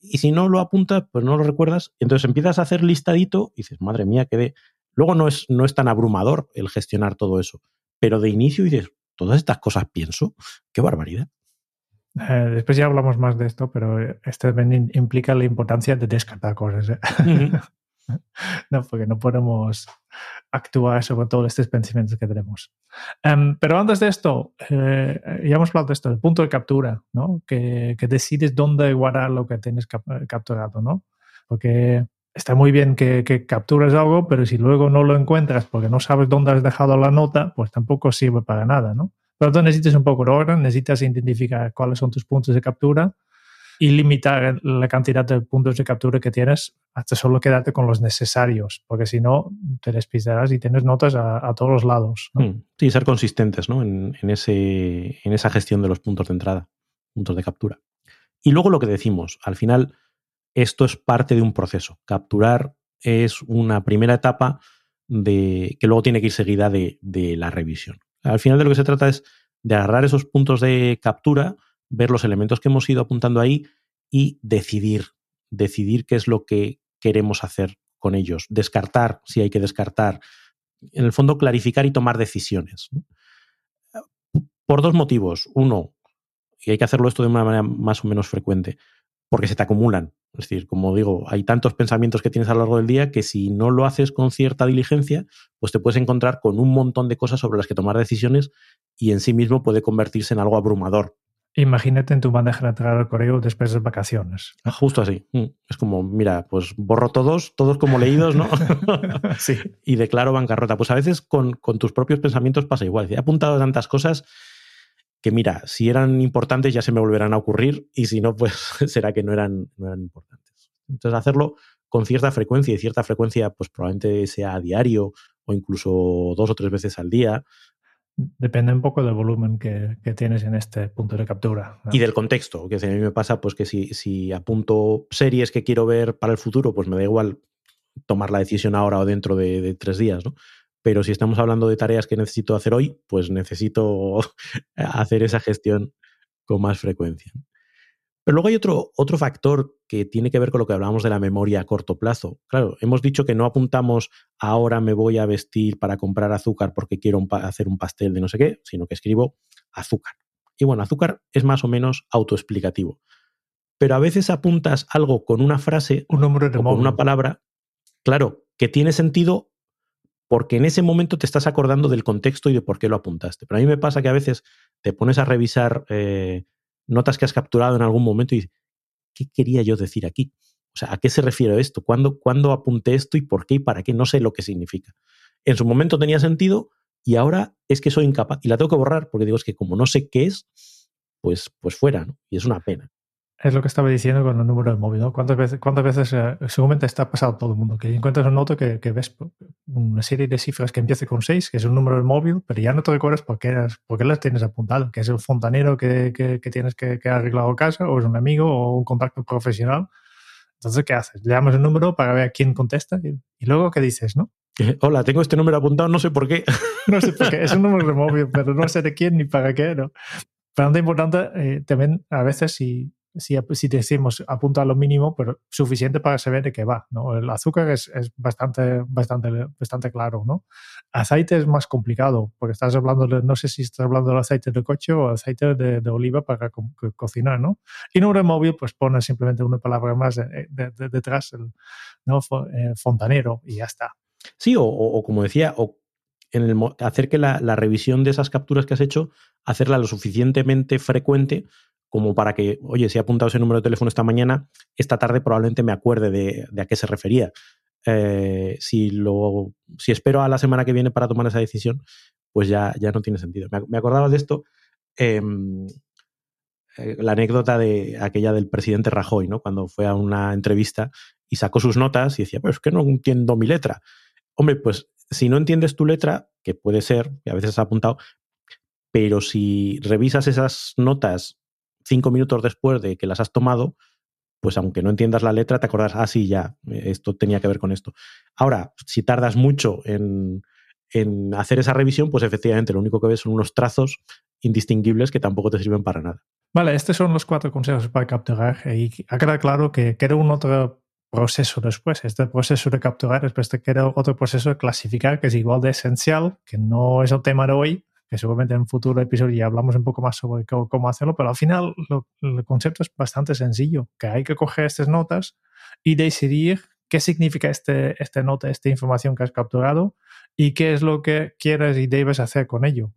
y si no lo apuntas, pues no lo recuerdas. Entonces empiezas a hacer listadito y dices, madre mía, que de... Luego no es, no es tan abrumador el gestionar todo eso, pero de inicio dices, todas estas cosas pienso, qué barbaridad. Eh, después ya hablamos más de esto, pero también implica la importancia de descartar cosas. ¿eh? no, porque no podemos actuar sobre todos estos pensamientos que tenemos. Em, pero antes de esto, eh, ya hemos hablado de esto, el punto de captura, ¿no? Que, que decides dónde guardar lo que tienes eh, capturado, ¿no? Porque está muy bien que, que, captures algo, pero si luego no lo encuentras porque no sabes dónde has dejado la nota, pues tampoco sirve para nada, ¿no? Pero tú necesitas un poco de orden, necesitas identificar cuáles son tus puntos de captura y limitar la cantidad de puntos de captura que tienes hasta solo quedarte con los necesarios, porque si no te despistarás y tienes notas a, todos los lados. ¿no? Hmm. Sí, ser consistentes ¿no? en, ese, en esa gestión de los puntos de entrada, puntos de captura. Y luego lo que decimos, al final esto es parte de un proceso. Capturar es una primera etapa de, que luego tiene que ir seguida de, de la revisión. Al final de lo que se trata es de agarrar esos puntos de captura, ver los elementos que hemos ido apuntando ahí y decidir, decidir qué es lo que queremos hacer con ellos, descartar si hay que descartar, en el fondo clarificar y tomar decisiones. Por dos motivos. Uno, y hay que hacerlo esto de una manera más o menos frecuente, porque se te acumulan. Es decir, como digo, hay tantos pensamientos que tienes a lo largo del día que si no lo haces con cierta diligencia, pues te puedes encontrar con un montón de cosas sobre las que tomar decisiones y en sí mismo puede convertirse en algo abrumador. Imagínate en tu bandeja de entrada de correo después de vacaciones. Ah, justo así. Mm. Es como, mira, pues borro todos, todos como leídos, ¿no? sí. Y declaro bancarrota. Pues a veces con, tus propios pensamientos pasa igual. He apuntado tantas cosas que, mira, si eran importantes ya se me volverán a ocurrir y si no, pues será que no eran, no eran importantes. Entonces, hacerlo con cierta frecuencia y cierta frecuencia, pues probablemente sea a diario o incluso dos o tres veces al día, Depende un poco del volumen que, tienes en este punto de captura. Y del contexto, que a mí me pasa pues que si, si apunto series que quiero ver para el futuro, pues me da igual tomar la decisión ahora o dentro de, tres días, ¿no? Pero si estamos hablando de tareas que necesito hacer hoy, pues necesito hacer esa gestión con más frecuencia. Pero luego hay otro, otro factor que tiene que ver con lo que hablábamos de la memoria a corto plazo. Claro, hemos dicho que no apuntamos ahora me voy a vestir para comprar azúcar porque quiero hacer un pastel de no sé qué, sino que escribo azúcar. Y bueno, azúcar es más o menos autoexplicativo. Pero a veces apuntas algo con una frase un nombre o con una palabra, claro, que tiene sentido porque en ese momento te estás acordando del contexto y de por qué lo apuntaste. Pero a mí me pasa que a veces te pones a revisar eh, notas que has capturado en algún momento y dices, ¿qué quería yo decir aquí? O sea, ¿a qué se refiere esto? ¿Cuándo, ¿Cuándo apunté esto y por qué y para qué? No sé lo que significa. En su momento tenía sentido y ahora es que soy incapaz y la tengo que borrar porque digo, es que como no sé qué es, pues, pues fuera, ¿no? Y es una pena. Es lo que estaba diciendo con el número de móvil, ¿no? ¿Cuántas veces, cuántas veces eh, seguramente está pasado todo el mundo? Que encuentras un noto que, ves una serie de cifras que empieza con 6, que es un número de móvil, pero ya no te recuerdas por qué, por qué las tienes apuntado, que es el fontanero que, que, tienes que, que ha arreglado casa, o es un amigo, o un contacto profesional. Entonces, ¿qué haces? Le damos el número para ver a quién contesta y, luego, ¿qué dices, no? Hola, tengo este número apuntado, no sé por qué. no sé por qué, es un número de móvil, pero no sé de quién ni para qué, ¿no? Pero importante eh, también, a veces, si si, si decimos apunta a lo mínimo, pero suficiente para saber de qué va. ¿no? El azúcar es, es, bastante, bastante, bastante claro. ¿no? Aceite es más complicado, porque estás hablando, de, no sé si estás hablando del aceite de coche o aceite de, de oliva para cocinar. ¿no? Y en un móvil, pues pones simplemente una palabra más detrás, el, ¿no? Eh, fontanero, y ya está. Sí, o, o como decía, o en el, hacer que la, la, revisión de esas capturas que has hecho, hacerla lo suficientemente frecuente como para que, oye, si he apuntado ese número de teléfono esta mañana, esta tarde probablemente me acuerde de, a qué se refería. Eh, si, lo, si espero a la semana que viene para tomar esa decisión, pues ya, ya no tiene sentido. Me, acordaba de esto, em, eh, la anécdota de aquella del presidente Rajoy, ¿no? Cuando fue a una entrevista y sacó sus notas y decía, pues es que no entiendo mi letra. Hombre, pues si no entiendes tu letra, que puede ser, que a veces has apuntado, pero si revisas esas notas cinco minutos después de que las has tomado, pues aunque no entiendas la letra, te acordas, ah, sí, ya, esto tenía que ver con esto. Ahora, si tardas mucho en, en hacer esa revisión, pues efectivamente lo único que ves son unos trazos indistinguibles que tampoco te sirven para nada. Vale, estos son los cuatro consejos para capturar y ha quedado claro que queda un otro proceso después. Este proceso de capturar, después te queda otro proceso de clasificar que es igual de esencial, que no es el tema de hoy, que seguramente en un futuro episodio ya hablamos un poco más sobre cómo, hacerlo, pero al final el concepto es bastante sencillo, que hay que coger estas notas y decidir qué significa este, esta nota, esta información que has capturado y qué es lo que quieres y debes hacer con ello.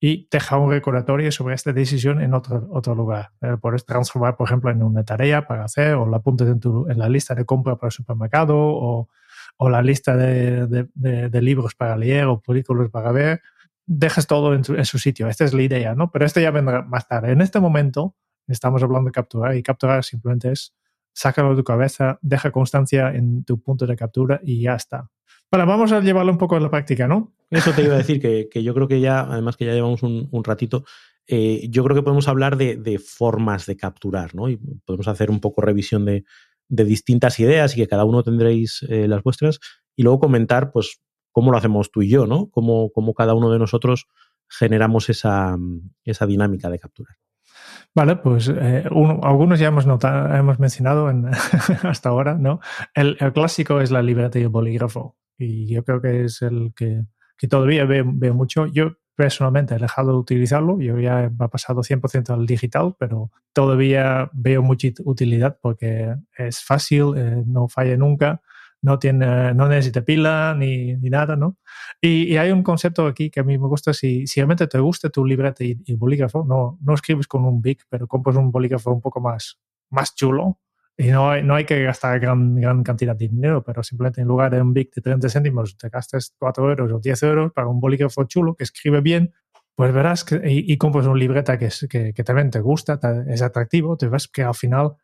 Y dejar un recordatorio sobre esta decisión en otro, otro lugar. Eh, puedes transformar, por ejemplo, en una tarea para hacer o la apuntes en, en la lista de compra para el supermercado o, o la lista de, de, de libros para leer o películas para ver dejas todo en su, sitio. Esta es la idea, ¿no? Pero esto ya vendrá más tarde. En este momento estamos hablando de capturar y capturar simplemente es sácalo de tu cabeza, deja constancia en tu punto de captura y ya está. Bueno, vamos a llevarlo un poco a la práctica, ¿no? Eso te iba a decir, que, yo creo que ya, además que ya llevamos un, ratito, eh, yo creo que podemos hablar de, formas de capturar, ¿no? Y podemos hacer un poco revisión de, distintas ideas y que cada uno tendréis eh, las vuestras y luego comentar, pues, cómo lo hacemos tú y yo, ¿no? Cómo, cada uno de nosotros generamos esa, dinámica de captura. Vale, pues eh, algunos ya hemos, notado, hemos mencionado hasta ahora, ¿no? El, clásico es la libreta y el bolígrafo. Y yo creo que es el que, todavía veo, mucho. Yo personalmente he dejado de utilizarlo, yo ya he pasado 100% al digital, pero todavía veo mucha utilidad porque es fácil, eh, no falla nunca, no, tiene, no necesita pila ni, ni nada, ¿no? Y, hay un concepto aquí que a mí me gusta, si, si realmente te gusta tu libreta y, bolígrafo, no, no escribes con un BIC, pero compras un bolígrafo un poco más, más chulo, y no hay, no hay que gastar gran, gran cantidad de dinero, pero simplemente en lugar de un BIC de 30 céntimos, te gastas 4 euros o 10 euros para un bolígrafo chulo que escribe bien, pues verás que, y, compras una libreta que, que, que, también te gusta, es atractivo, te ves que al final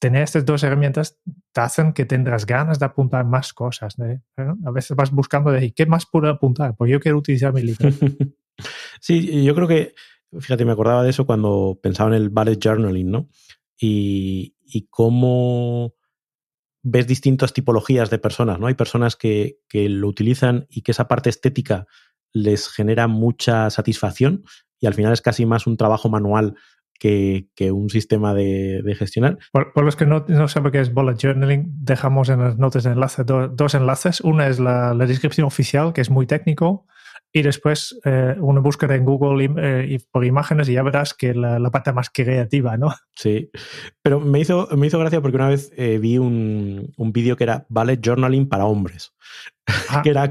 tener estas dos herramientas te hacen que tendrás ganas de apuntar más cosas. ¿eh? A veces vas buscando de qué más puedo apuntar, pues yo quiero utilizar mi libreta. sí, yo creo que, fíjate, me acordaba de eso cuando pensaba en el bullet journaling, ¿no? Y, y cómo ves distintas tipologías de personas, ¿no? Hay personas que, que, lo utilizan y que esa parte estética les genera mucha satisfacción y al final es casi más un trabajo manual que, que un sistema de, de gestionar. Por, por, los que no, no saben qué es bullet journaling, dejamos en las notas de enlace do, dos enlaces. Una es la, la, descripción oficial, que es muy técnico, y después eh, una búsqueda en Google eh, y por imágenes y ya verás que la, la parte más creativa, ¿no? Sí, pero me hizo, me hizo gracia porque una vez eh, vi un, un vídeo que era Ballet Journaling para hombres. Ah. que era,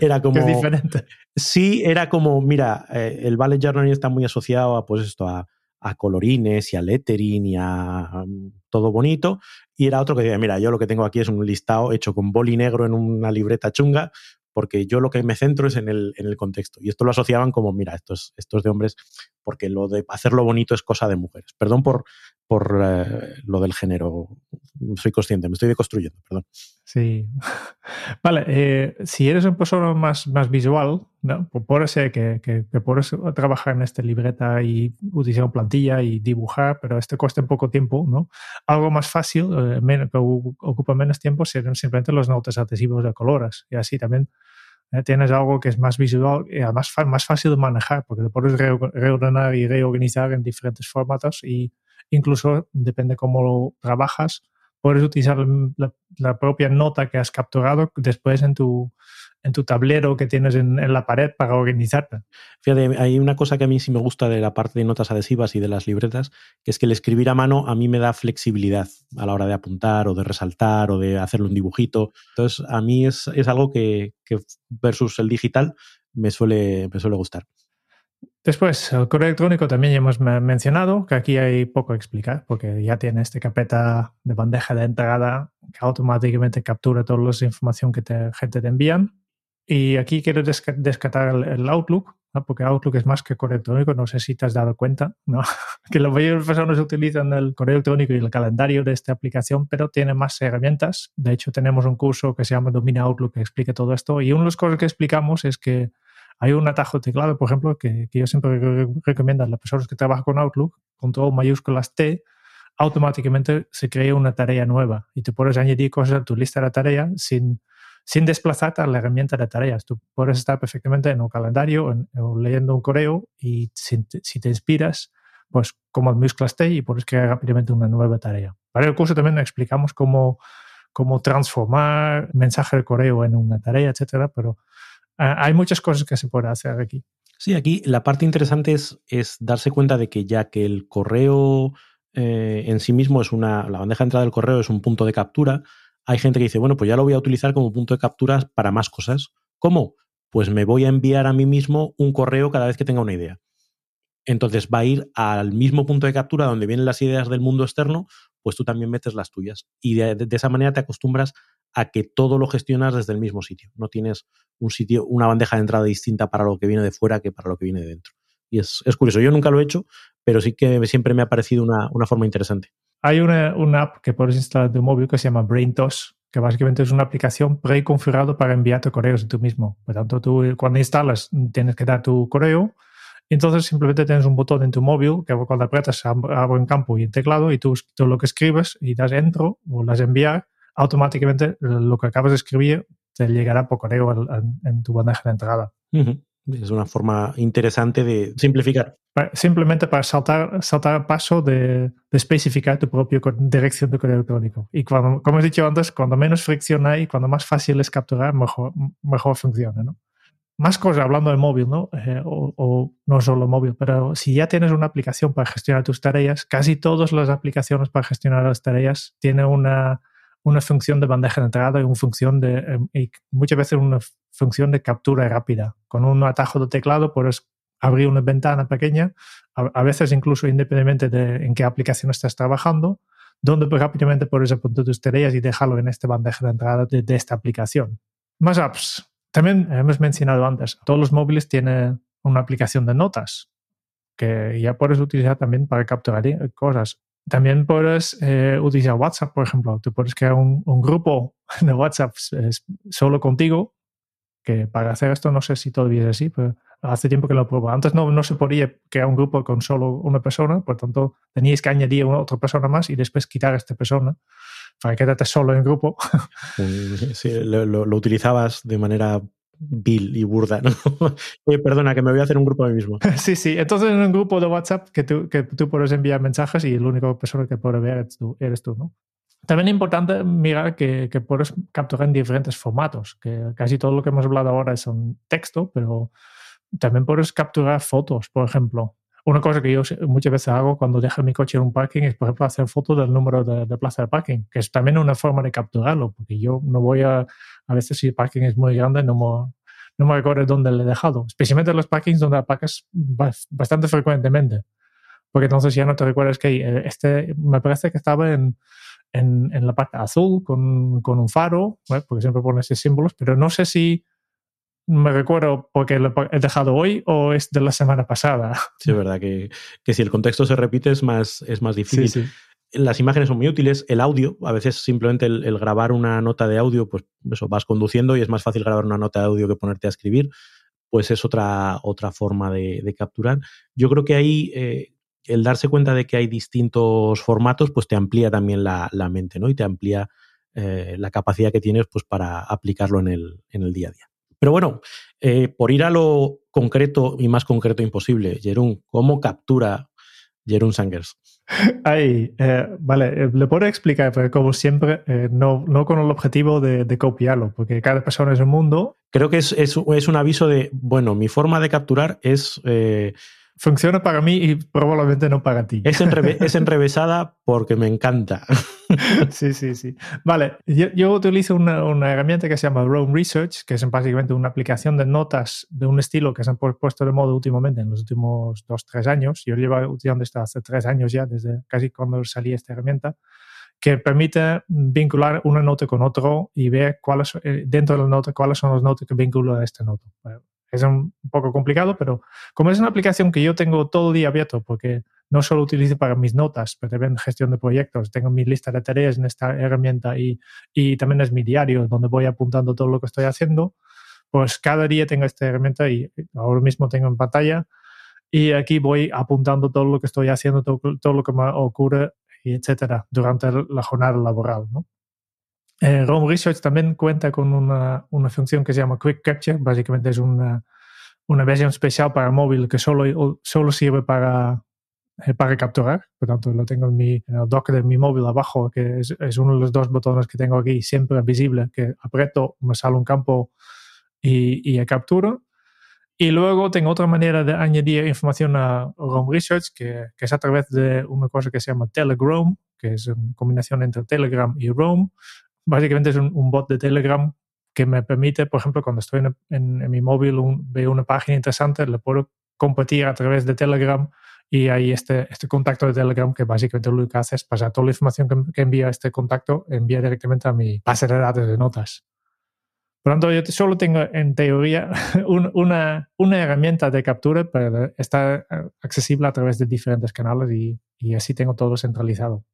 era como... es diferente. Sí, era como, mira, eh, el Ballet Journaling está muy asociado a, pues esto, a, a colorines y a lettering y a um, todo bonito. Y era otro que decía, mira, yo lo que tengo aquí es un listado hecho con boli negro en una libreta chunga, porque yo lo que me centro es en el, en el contexto. Y esto lo asociaban como, mira, esto es, esto es de hombres, porque lo de hacerlo bonito es cosa de mujeres. Perdón por, por eh, lo del género. Soy consciente, me estoy deconstruyendo, perdón. Sí. Vale, eh, si eres un persona más, más visual, ¿no? Pues puede ser que, que, que puedes trabajar en esta libreta y utilizar plantilla y dibujar, pero esto cuesta un poco tiempo, ¿no? Algo más fácil, eh, menos, que ocupa menos tiempo, serían simplemente los notas adhesivos de colores. Y así también eh, tienes algo que es más visual y además más fácil de manejar, porque te puedes reordenar y reorganizar en diferentes formatos y incluso depende cómo lo trabajas, puedes utilizar la, la, propia nota que has capturado después en tu, en tu tablero que tienes en, la pared para organizarte. Fíjate, hay una cosa que a mí sí me gusta de la parte de notas adhesivas y de las libretas, que es que el escribir a mano a mí me da flexibilidad a la hora de apuntar o de resaltar o de hacerle un dibujito. Entonces, a mí es, es algo que, que versus el digital me suele, me suele gustar. Después, el correo electrónico también ya hemos mencionado, que aquí hay poco a explicar, porque ya tiene esta carpeta de bandeja de entrada que automáticamente captura toda la información que te, gente te envían. Y aquí quiero descartar el, el Outlook, ¿no? porque Outlook es más que correo electrónico, no sé si te has dado cuenta, ¿no? que la mayoría de las personas utilizan el correo electrónico y el calendario de esta aplicación, pero tiene más herramientas. De hecho, tenemos un curso que se llama Domina Outlook que explica todo esto. Y una de las cosas que explicamos es que hay un atajo de teclado, por ejemplo, que, que yo siempre recomiendo a las personas que trabajan con Outlook, con todo mayúsculas T, automáticamente se crea una tarea nueva y te puedes añadir cosas a tu lista de tareas sin, sin desplazarte a la herramienta de tareas. Tú puedes estar perfectamente en un calendario en, o leyendo un correo y si, si te inspiras, pues como mayúsculas T y puedes crear rápidamente una nueva tarea. Para el curso también explicamos cómo, cómo transformar mensaje de correo en una tarea, etcétera, pero hay muchas cosas que se pueden hacer aquí. Sí, aquí la parte interesante es, darse cuenta de que ya que el correo eh, en sí mismo es una, la bandeja de entrada del correo es un punto de captura, hay gente que dice, bueno, pues ya lo voy a utilizar como punto de captura para más cosas. ¿Cómo? Pues me voy a enviar a mí mismo un correo cada vez que tenga una idea. Entonces va a ir al mismo punto de captura donde vienen las ideas del mundo externo, pues tú también metes las tuyas. Y de, de esa manera te acostumbras a que todo lo gestionas desde el mismo sitio. No tienes un sitio, una bandeja de entrada distinta para lo que viene de fuera que para lo que viene de dentro. Y es, curioso. Yo nunca lo he hecho, pero sí que siempre me ha parecido una, una forma interesante. Hay una, app que puedes instalar de tu móvil que se llama BrainTos, que básicamente es una aplicación preconfigurada para enviarte correos tú mismo. Por tanto, tú cuando instalas tienes que dar tu correo entonces simplemente tienes un botón en tu móvil que cuando aprietas abre en campo y en teclado y tú, tú lo que escribes y das entro o las enviar automáticamente lo que acabas de escribir te llegará por correo en, en tu bandeja de entrada. Uh -huh. Es una forma interesante de simplificar. Simplemente para saltar, saltar paso de, de especificar tu propia dirección de correo electrónico. Y cuando, como he dicho antes, cuando menos fricción hay, cuando más fácil es capturar, mejor, mejor funciona. ¿no? más cosas hablando de móvil, ¿no? Eh, o, no solo móvil, pero si ya tienes una aplicación para gestionar tus tareas, casi todas las aplicaciones para gestionar las tareas tienen una, una función de bandeja de entrada y una función de, em, muchas veces una función de captura rápida. Con un atajo de teclado puedes abrir una ventana pequeña, a, veces incluso independientemente de en qué aplicación estás trabajando, donde pues rápidamente puedes apuntar tus tareas y dejarlo en esta bandeja de entrada de, de esta aplicación. Más apps. También hemos mencionado antes, todos los móviles tienen una aplicación de notas que ya puedes utilizar también para capturar cosas. También puedes eh, utilizar WhatsApp, por ejemplo. Tú puedes crear un, grupo de WhatsApp solo contigo, que para hacer esto no sé si todavía es así, pero hace tiempo que lo pruebo. Antes no, no se podía crear un grupo con solo una persona, por tanto teníais que añadir una otra persona más y después quitar a esta persona para quedarte solo en grupo. Sí, lo, utilizabas de manera vil y burda, ¿no? Eh, perdona, que me voy a hacer un grupo a mí mismo. Sí, sí. Entonces en un grupo de WhatsApp que tú, que tú puedes enviar mensajes y la única persona que puede ver eres tú, tú ¿no? También es importante mirar que, que, puedes capturar en diferentes formatos, que casi todo lo que hemos hablado ahora es un texto, pero también puedes capturar fotos, por ejemplo. Una cosa que yo muchas veces hago cuando dejo mi coche en un parking es, por ejemplo, hacer fotos del número de, plaza de parking, que es también una forma de capturarlo, porque yo no voy a, a veces si el parking es muy grande, no me, no me recuerdo dónde le he dejado, especialmente en los parkings donde aparcas bastante frecuentemente, porque entonces ya no te recuerdas que eh, este me parece que estaba en, en, en la parte azul con, con un faro, porque siempre pone esos símbolos, pero no sé si me recuerdo porque lo he dejado hoy o es de la semana pasada. Sí, es verdad que, que si el contexto se repite es más, es más difícil. Las imágenes son muy útiles, el audio, a veces simplemente el, grabar una nota de audio, pues eso, vas conduciendo y es más fácil grabar una nota de audio que ponerte a escribir, pues es otra, otra forma de, capturar. Yo creo que ahí eh, el darse cuenta de que hay distintos formatos, pues te amplía también la, la mente, ¿no? Y te amplía eh, la capacidad que tienes pues, para aplicarlo en el, en el día a día. Pero bueno, eh, por ir a lo concreto y más concreto imposible, Jerún, ¿cómo captura Jerún Sangers? Ay, eh, vale, eh, le puedo explicar, pero como siempre, no, no con el objetivo de, copiarlo, porque cada persona es un mundo. Creo que es, es, es, un aviso de, bueno, mi forma de capturar es funciona para mí y probablemente no para ti. Es, es enrevesada porque me encanta. sí, sí, sí. Vale, yo, utilizo una, una, herramienta que se llama Rome Research, que es básicamente una aplicación de notas de un estilo que se han puesto de moda últimamente en los últimos dos, tres años. Yo llevo utilizando esto hace tres años ya, desde casi cuando salí esta herramienta que permite vincular una nota con otro y ver cuáles eh, dentro de la nota cuáles son las notas que vinculan a esta nota. Es un poco complicado, pero como es una aplicación que yo tengo todo el día abierto, porque no solo utilizo para mis notas, pero también gestión de proyectos, tengo mi lista de tareas en esta herramienta y, y también es mi diario donde voy apuntando todo lo que estoy haciendo, pues cada día tengo esta herramienta y ahora mismo tengo en pantalla y aquí voy apuntando todo lo que estoy haciendo, todo, todo lo que me ocurre etcétera durante la jornada laboral. ¿no? Eh, Rome Research también cuenta con una, una, función que se llama Quick Capture. Básicamente es una, una versión especial para móvil que solo, solo sirve para, para capturar. Por tanto, lo tengo en, mi, en el dock de mi móvil abajo, que es, es, uno de los dos botones que tengo aquí, siempre visible, que aprieto, me sale un campo y, y capturo. Y luego tengo otra manera de añadir información a Rome Research, que, que, es a través de una cosa que se llama Telegram, que es una combinación entre Telegram y Rome básicamente es un, bot de Telegram que me permite, por ejemplo, cuando estoy en, mi móvil, veo una página interesante, le puedo compartir a través de Telegram y hay este, este contacto de Telegram que básicamente lo que hace es pasar toda la información que, envía este contacto, envía directamente a mi base de datos de notas. Por lo tanto, yo solo tengo en teoría una, una, herramienta de captura, pero está accesible a través de diferentes canales y, y así tengo todo centralizado.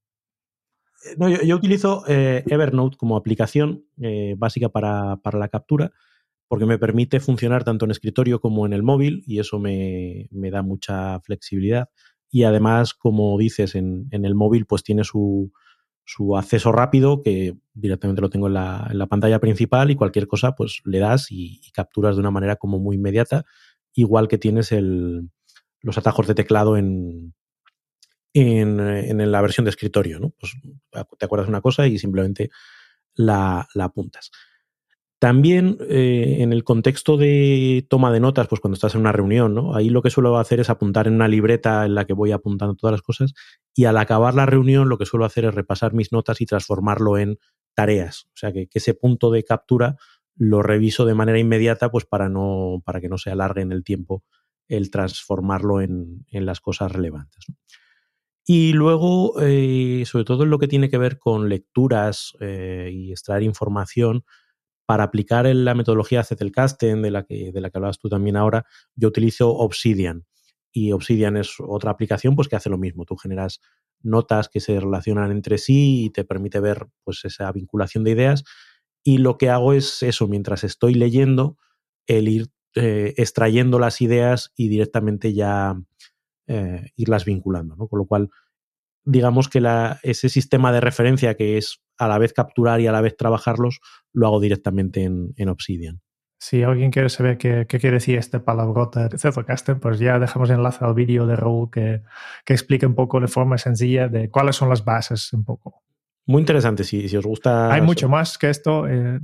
No, yo, utilizo eh, Evernote como aplicación eh, básica para, la captura porque me permite funcionar tanto en escritorio como en el móvil y eso me, da mucha flexibilidad. Y además, como dices, en, el móvil pues tiene su, acceso rápido que directamente lo tengo en la, pantalla principal y cualquier cosa pues le das y, capturas de una manera como muy inmediata, igual que tienes el, los atajos de teclado en, en, la versión de escritorio, ¿no? Pues te acuerdas una cosa y simplemente la, apuntas. También eh, en el contexto de toma de notas, pues cuando estás en una reunión, ¿no? Ahí lo que suelo hacer es apuntar en una libreta en la que voy apuntando todas las cosas y al acabar la reunión lo que suelo hacer es repasar mis notas y transformarlo en tareas. O sea que, ese punto de captura lo reviso de manera inmediata pues para, no, para que no se alargue en el tiempo el transformarlo en, las cosas relevantes. Y luego, eh, sobre todo en lo que tiene que ver con lecturas eh, y extraer información, para aplicar en la metodología de la, que, de la que hablabas tú también ahora, yo utilizo Obsidian. Y Obsidian es otra aplicación pues, que hace lo mismo. Tú generas notas que se relacionan entre sí y te permite ver pues, esa vinculación de ideas. Y lo que hago es eso, mientras estoy leyendo, el ir eh, extrayendo las ideas y directamente ya eh, irlas vinculando. ¿no? Con lo cual, digamos que la, ese sistema de referencia que es a la vez capturar y a la vez trabajarlos, lo hago directamente en, Obsidian. Si alguien quiere saber qué, quiere decir este palabrota de Zettelkasten, pues ya dejamos enlace al vídeo de Raúl que, que explica un poco de forma sencilla de cuáles son las bases un poco. Muy interesante, si, si os gusta. Hay mucho más que esto. Eh,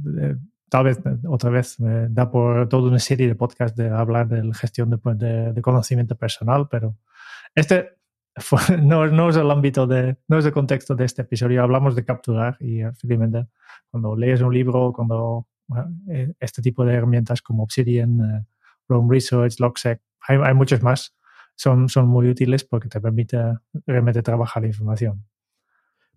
tal vez otra vez me da por toda una serie de podcasts de hablar de la gestión de, de conocimiento personal, pero este no, es el ámbito de, no es el contexto de este episodio. Hablamos de capturar y efectivamente cuando lees un libro, cuando eh, este tipo de herramientas como Obsidian, uh, Rome Research, Logseq, hay, hay muchos más, son, son muy útiles porque te permite realmente trabajar la información.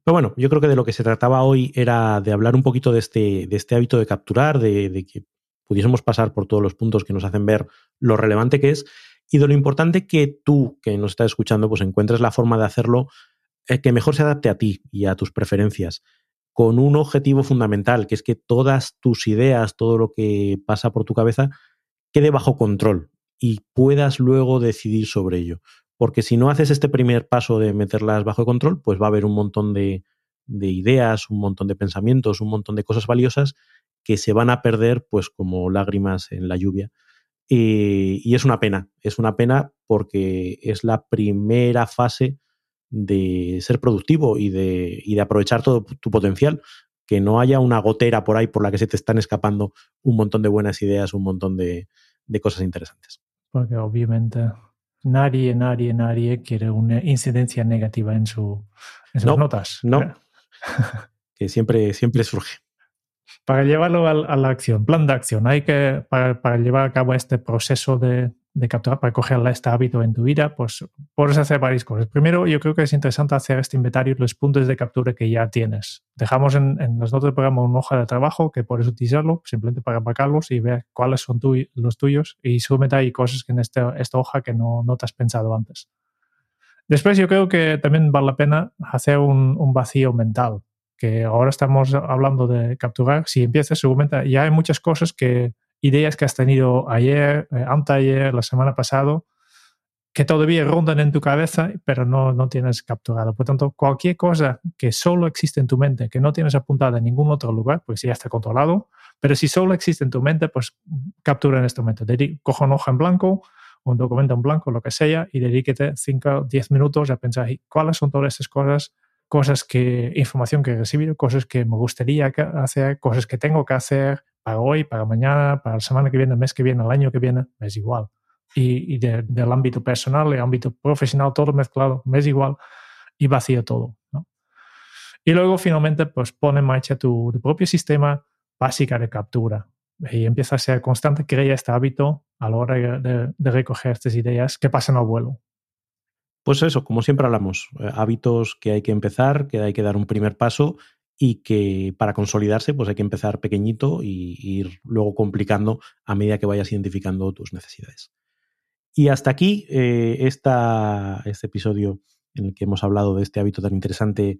Pero bueno, yo creo que de lo que se trataba hoy era de hablar un poquito de este, de este hábito de capturar, de, de que pudiésemos pasar por todos los puntos que nos hacen ver lo relevante que es y de lo importante que tú, que nos estás escuchando, pues encuentres la forma de hacerlo eh, que mejor se adapte a ti y a tus preferencias, con un objetivo fundamental, que es que todas tus ideas, todo lo que pasa por tu cabeza, quede bajo control y puedas luego decidir sobre ello. Porque si no haces este primer paso de meterlas bajo control, pues va a haber un montón de, de ideas, un montón de pensamientos, un montón de cosas valiosas que se van a perder pues como lágrimas en la lluvia y, es una pena, es una pena porque es la primera fase de ser productivo y de, y de aprovechar todo tu potencial. Que no haya una gotera por ahí por la que se te están escapando un montón de buenas ideas, un montón de, de cosas interesantes. Porque obviamente nadie, nadie, nadie quiere una incidencia negativa en, su, en sus notas. No, que siempre, siempre surge para llevarlo a, la acción, plan de acción, hay que, para, llevar a cabo este proceso de, capturar, para coger este hábito en tu vida, pues puedes hacer varias cosas. Primero, yo creo que es interesante hacer este inventario de los puntos de captura que ya tienes. Dejamos en, las notas del programa una hoja de trabajo que puedes utilizarlo simplemente para marcarlos y ver cuáles son los tuyos y seguramente hay cosas que en este, esta hoja que no, no te has pensado antes. Después yo creo que también vale la pena hacer un vacío mental que ahora estamos hablando de capturar, si empiezas seguramente ya hay muchas cosas que, ideas que has tenido ayer, eh, anteayer, la semana pasada, que todavía rondan en tu cabeza, pero no, no tienes capturado. Por tanto, cualquier cosa que solo existe en tu mente, que no tienes apuntada en ningún otro lugar, pues ya está controlado, pero si solo existe en tu mente, pues captura en este momento. Coja una hoja en blanco, un documento en blanco, lo que sea, y dedíquete 5 o 10 minutos a pensar cuáles son todas estas cosas cosas que, información que he recibido, cosas que me gustaría hacer, cosas que tengo que hacer para hoy, para mañana, para la semana que viene, el mes que viene, el año que viene, me es igual. Y, del ámbito personal, el ámbito profesional, todo mezclado, me es igual y vacío todo. Y luego finalmente, pues pone en marcha tu, propio sistema básica de captura y empieza a ser constante, crea este hábito a la hora de, de recoger estas ideas que pasan al vuelo. Pues eso, como siempre hablamos, eh, hábitos que hay que empezar, que hay que dar un primer paso y que para consolidarse pues hay que empezar pequeñito y, ir luego complicando a medida que vayas identificando tus necesidades. Y hasta aquí eh, este episodio en el que hemos hablado de este hábito tan interesante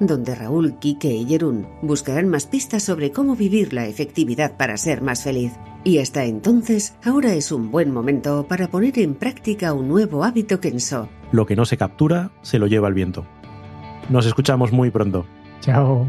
donde Raúl, Quique y Jerún buscarán más pistas sobre cómo vivir la efectividad para ser más feliz. Y hasta entonces, ahora es un buen momento para poner en práctica un nuevo hábito Kenso. Lo que no se captura, se lo lleva el viento. Nos escuchamos muy pronto. Chao.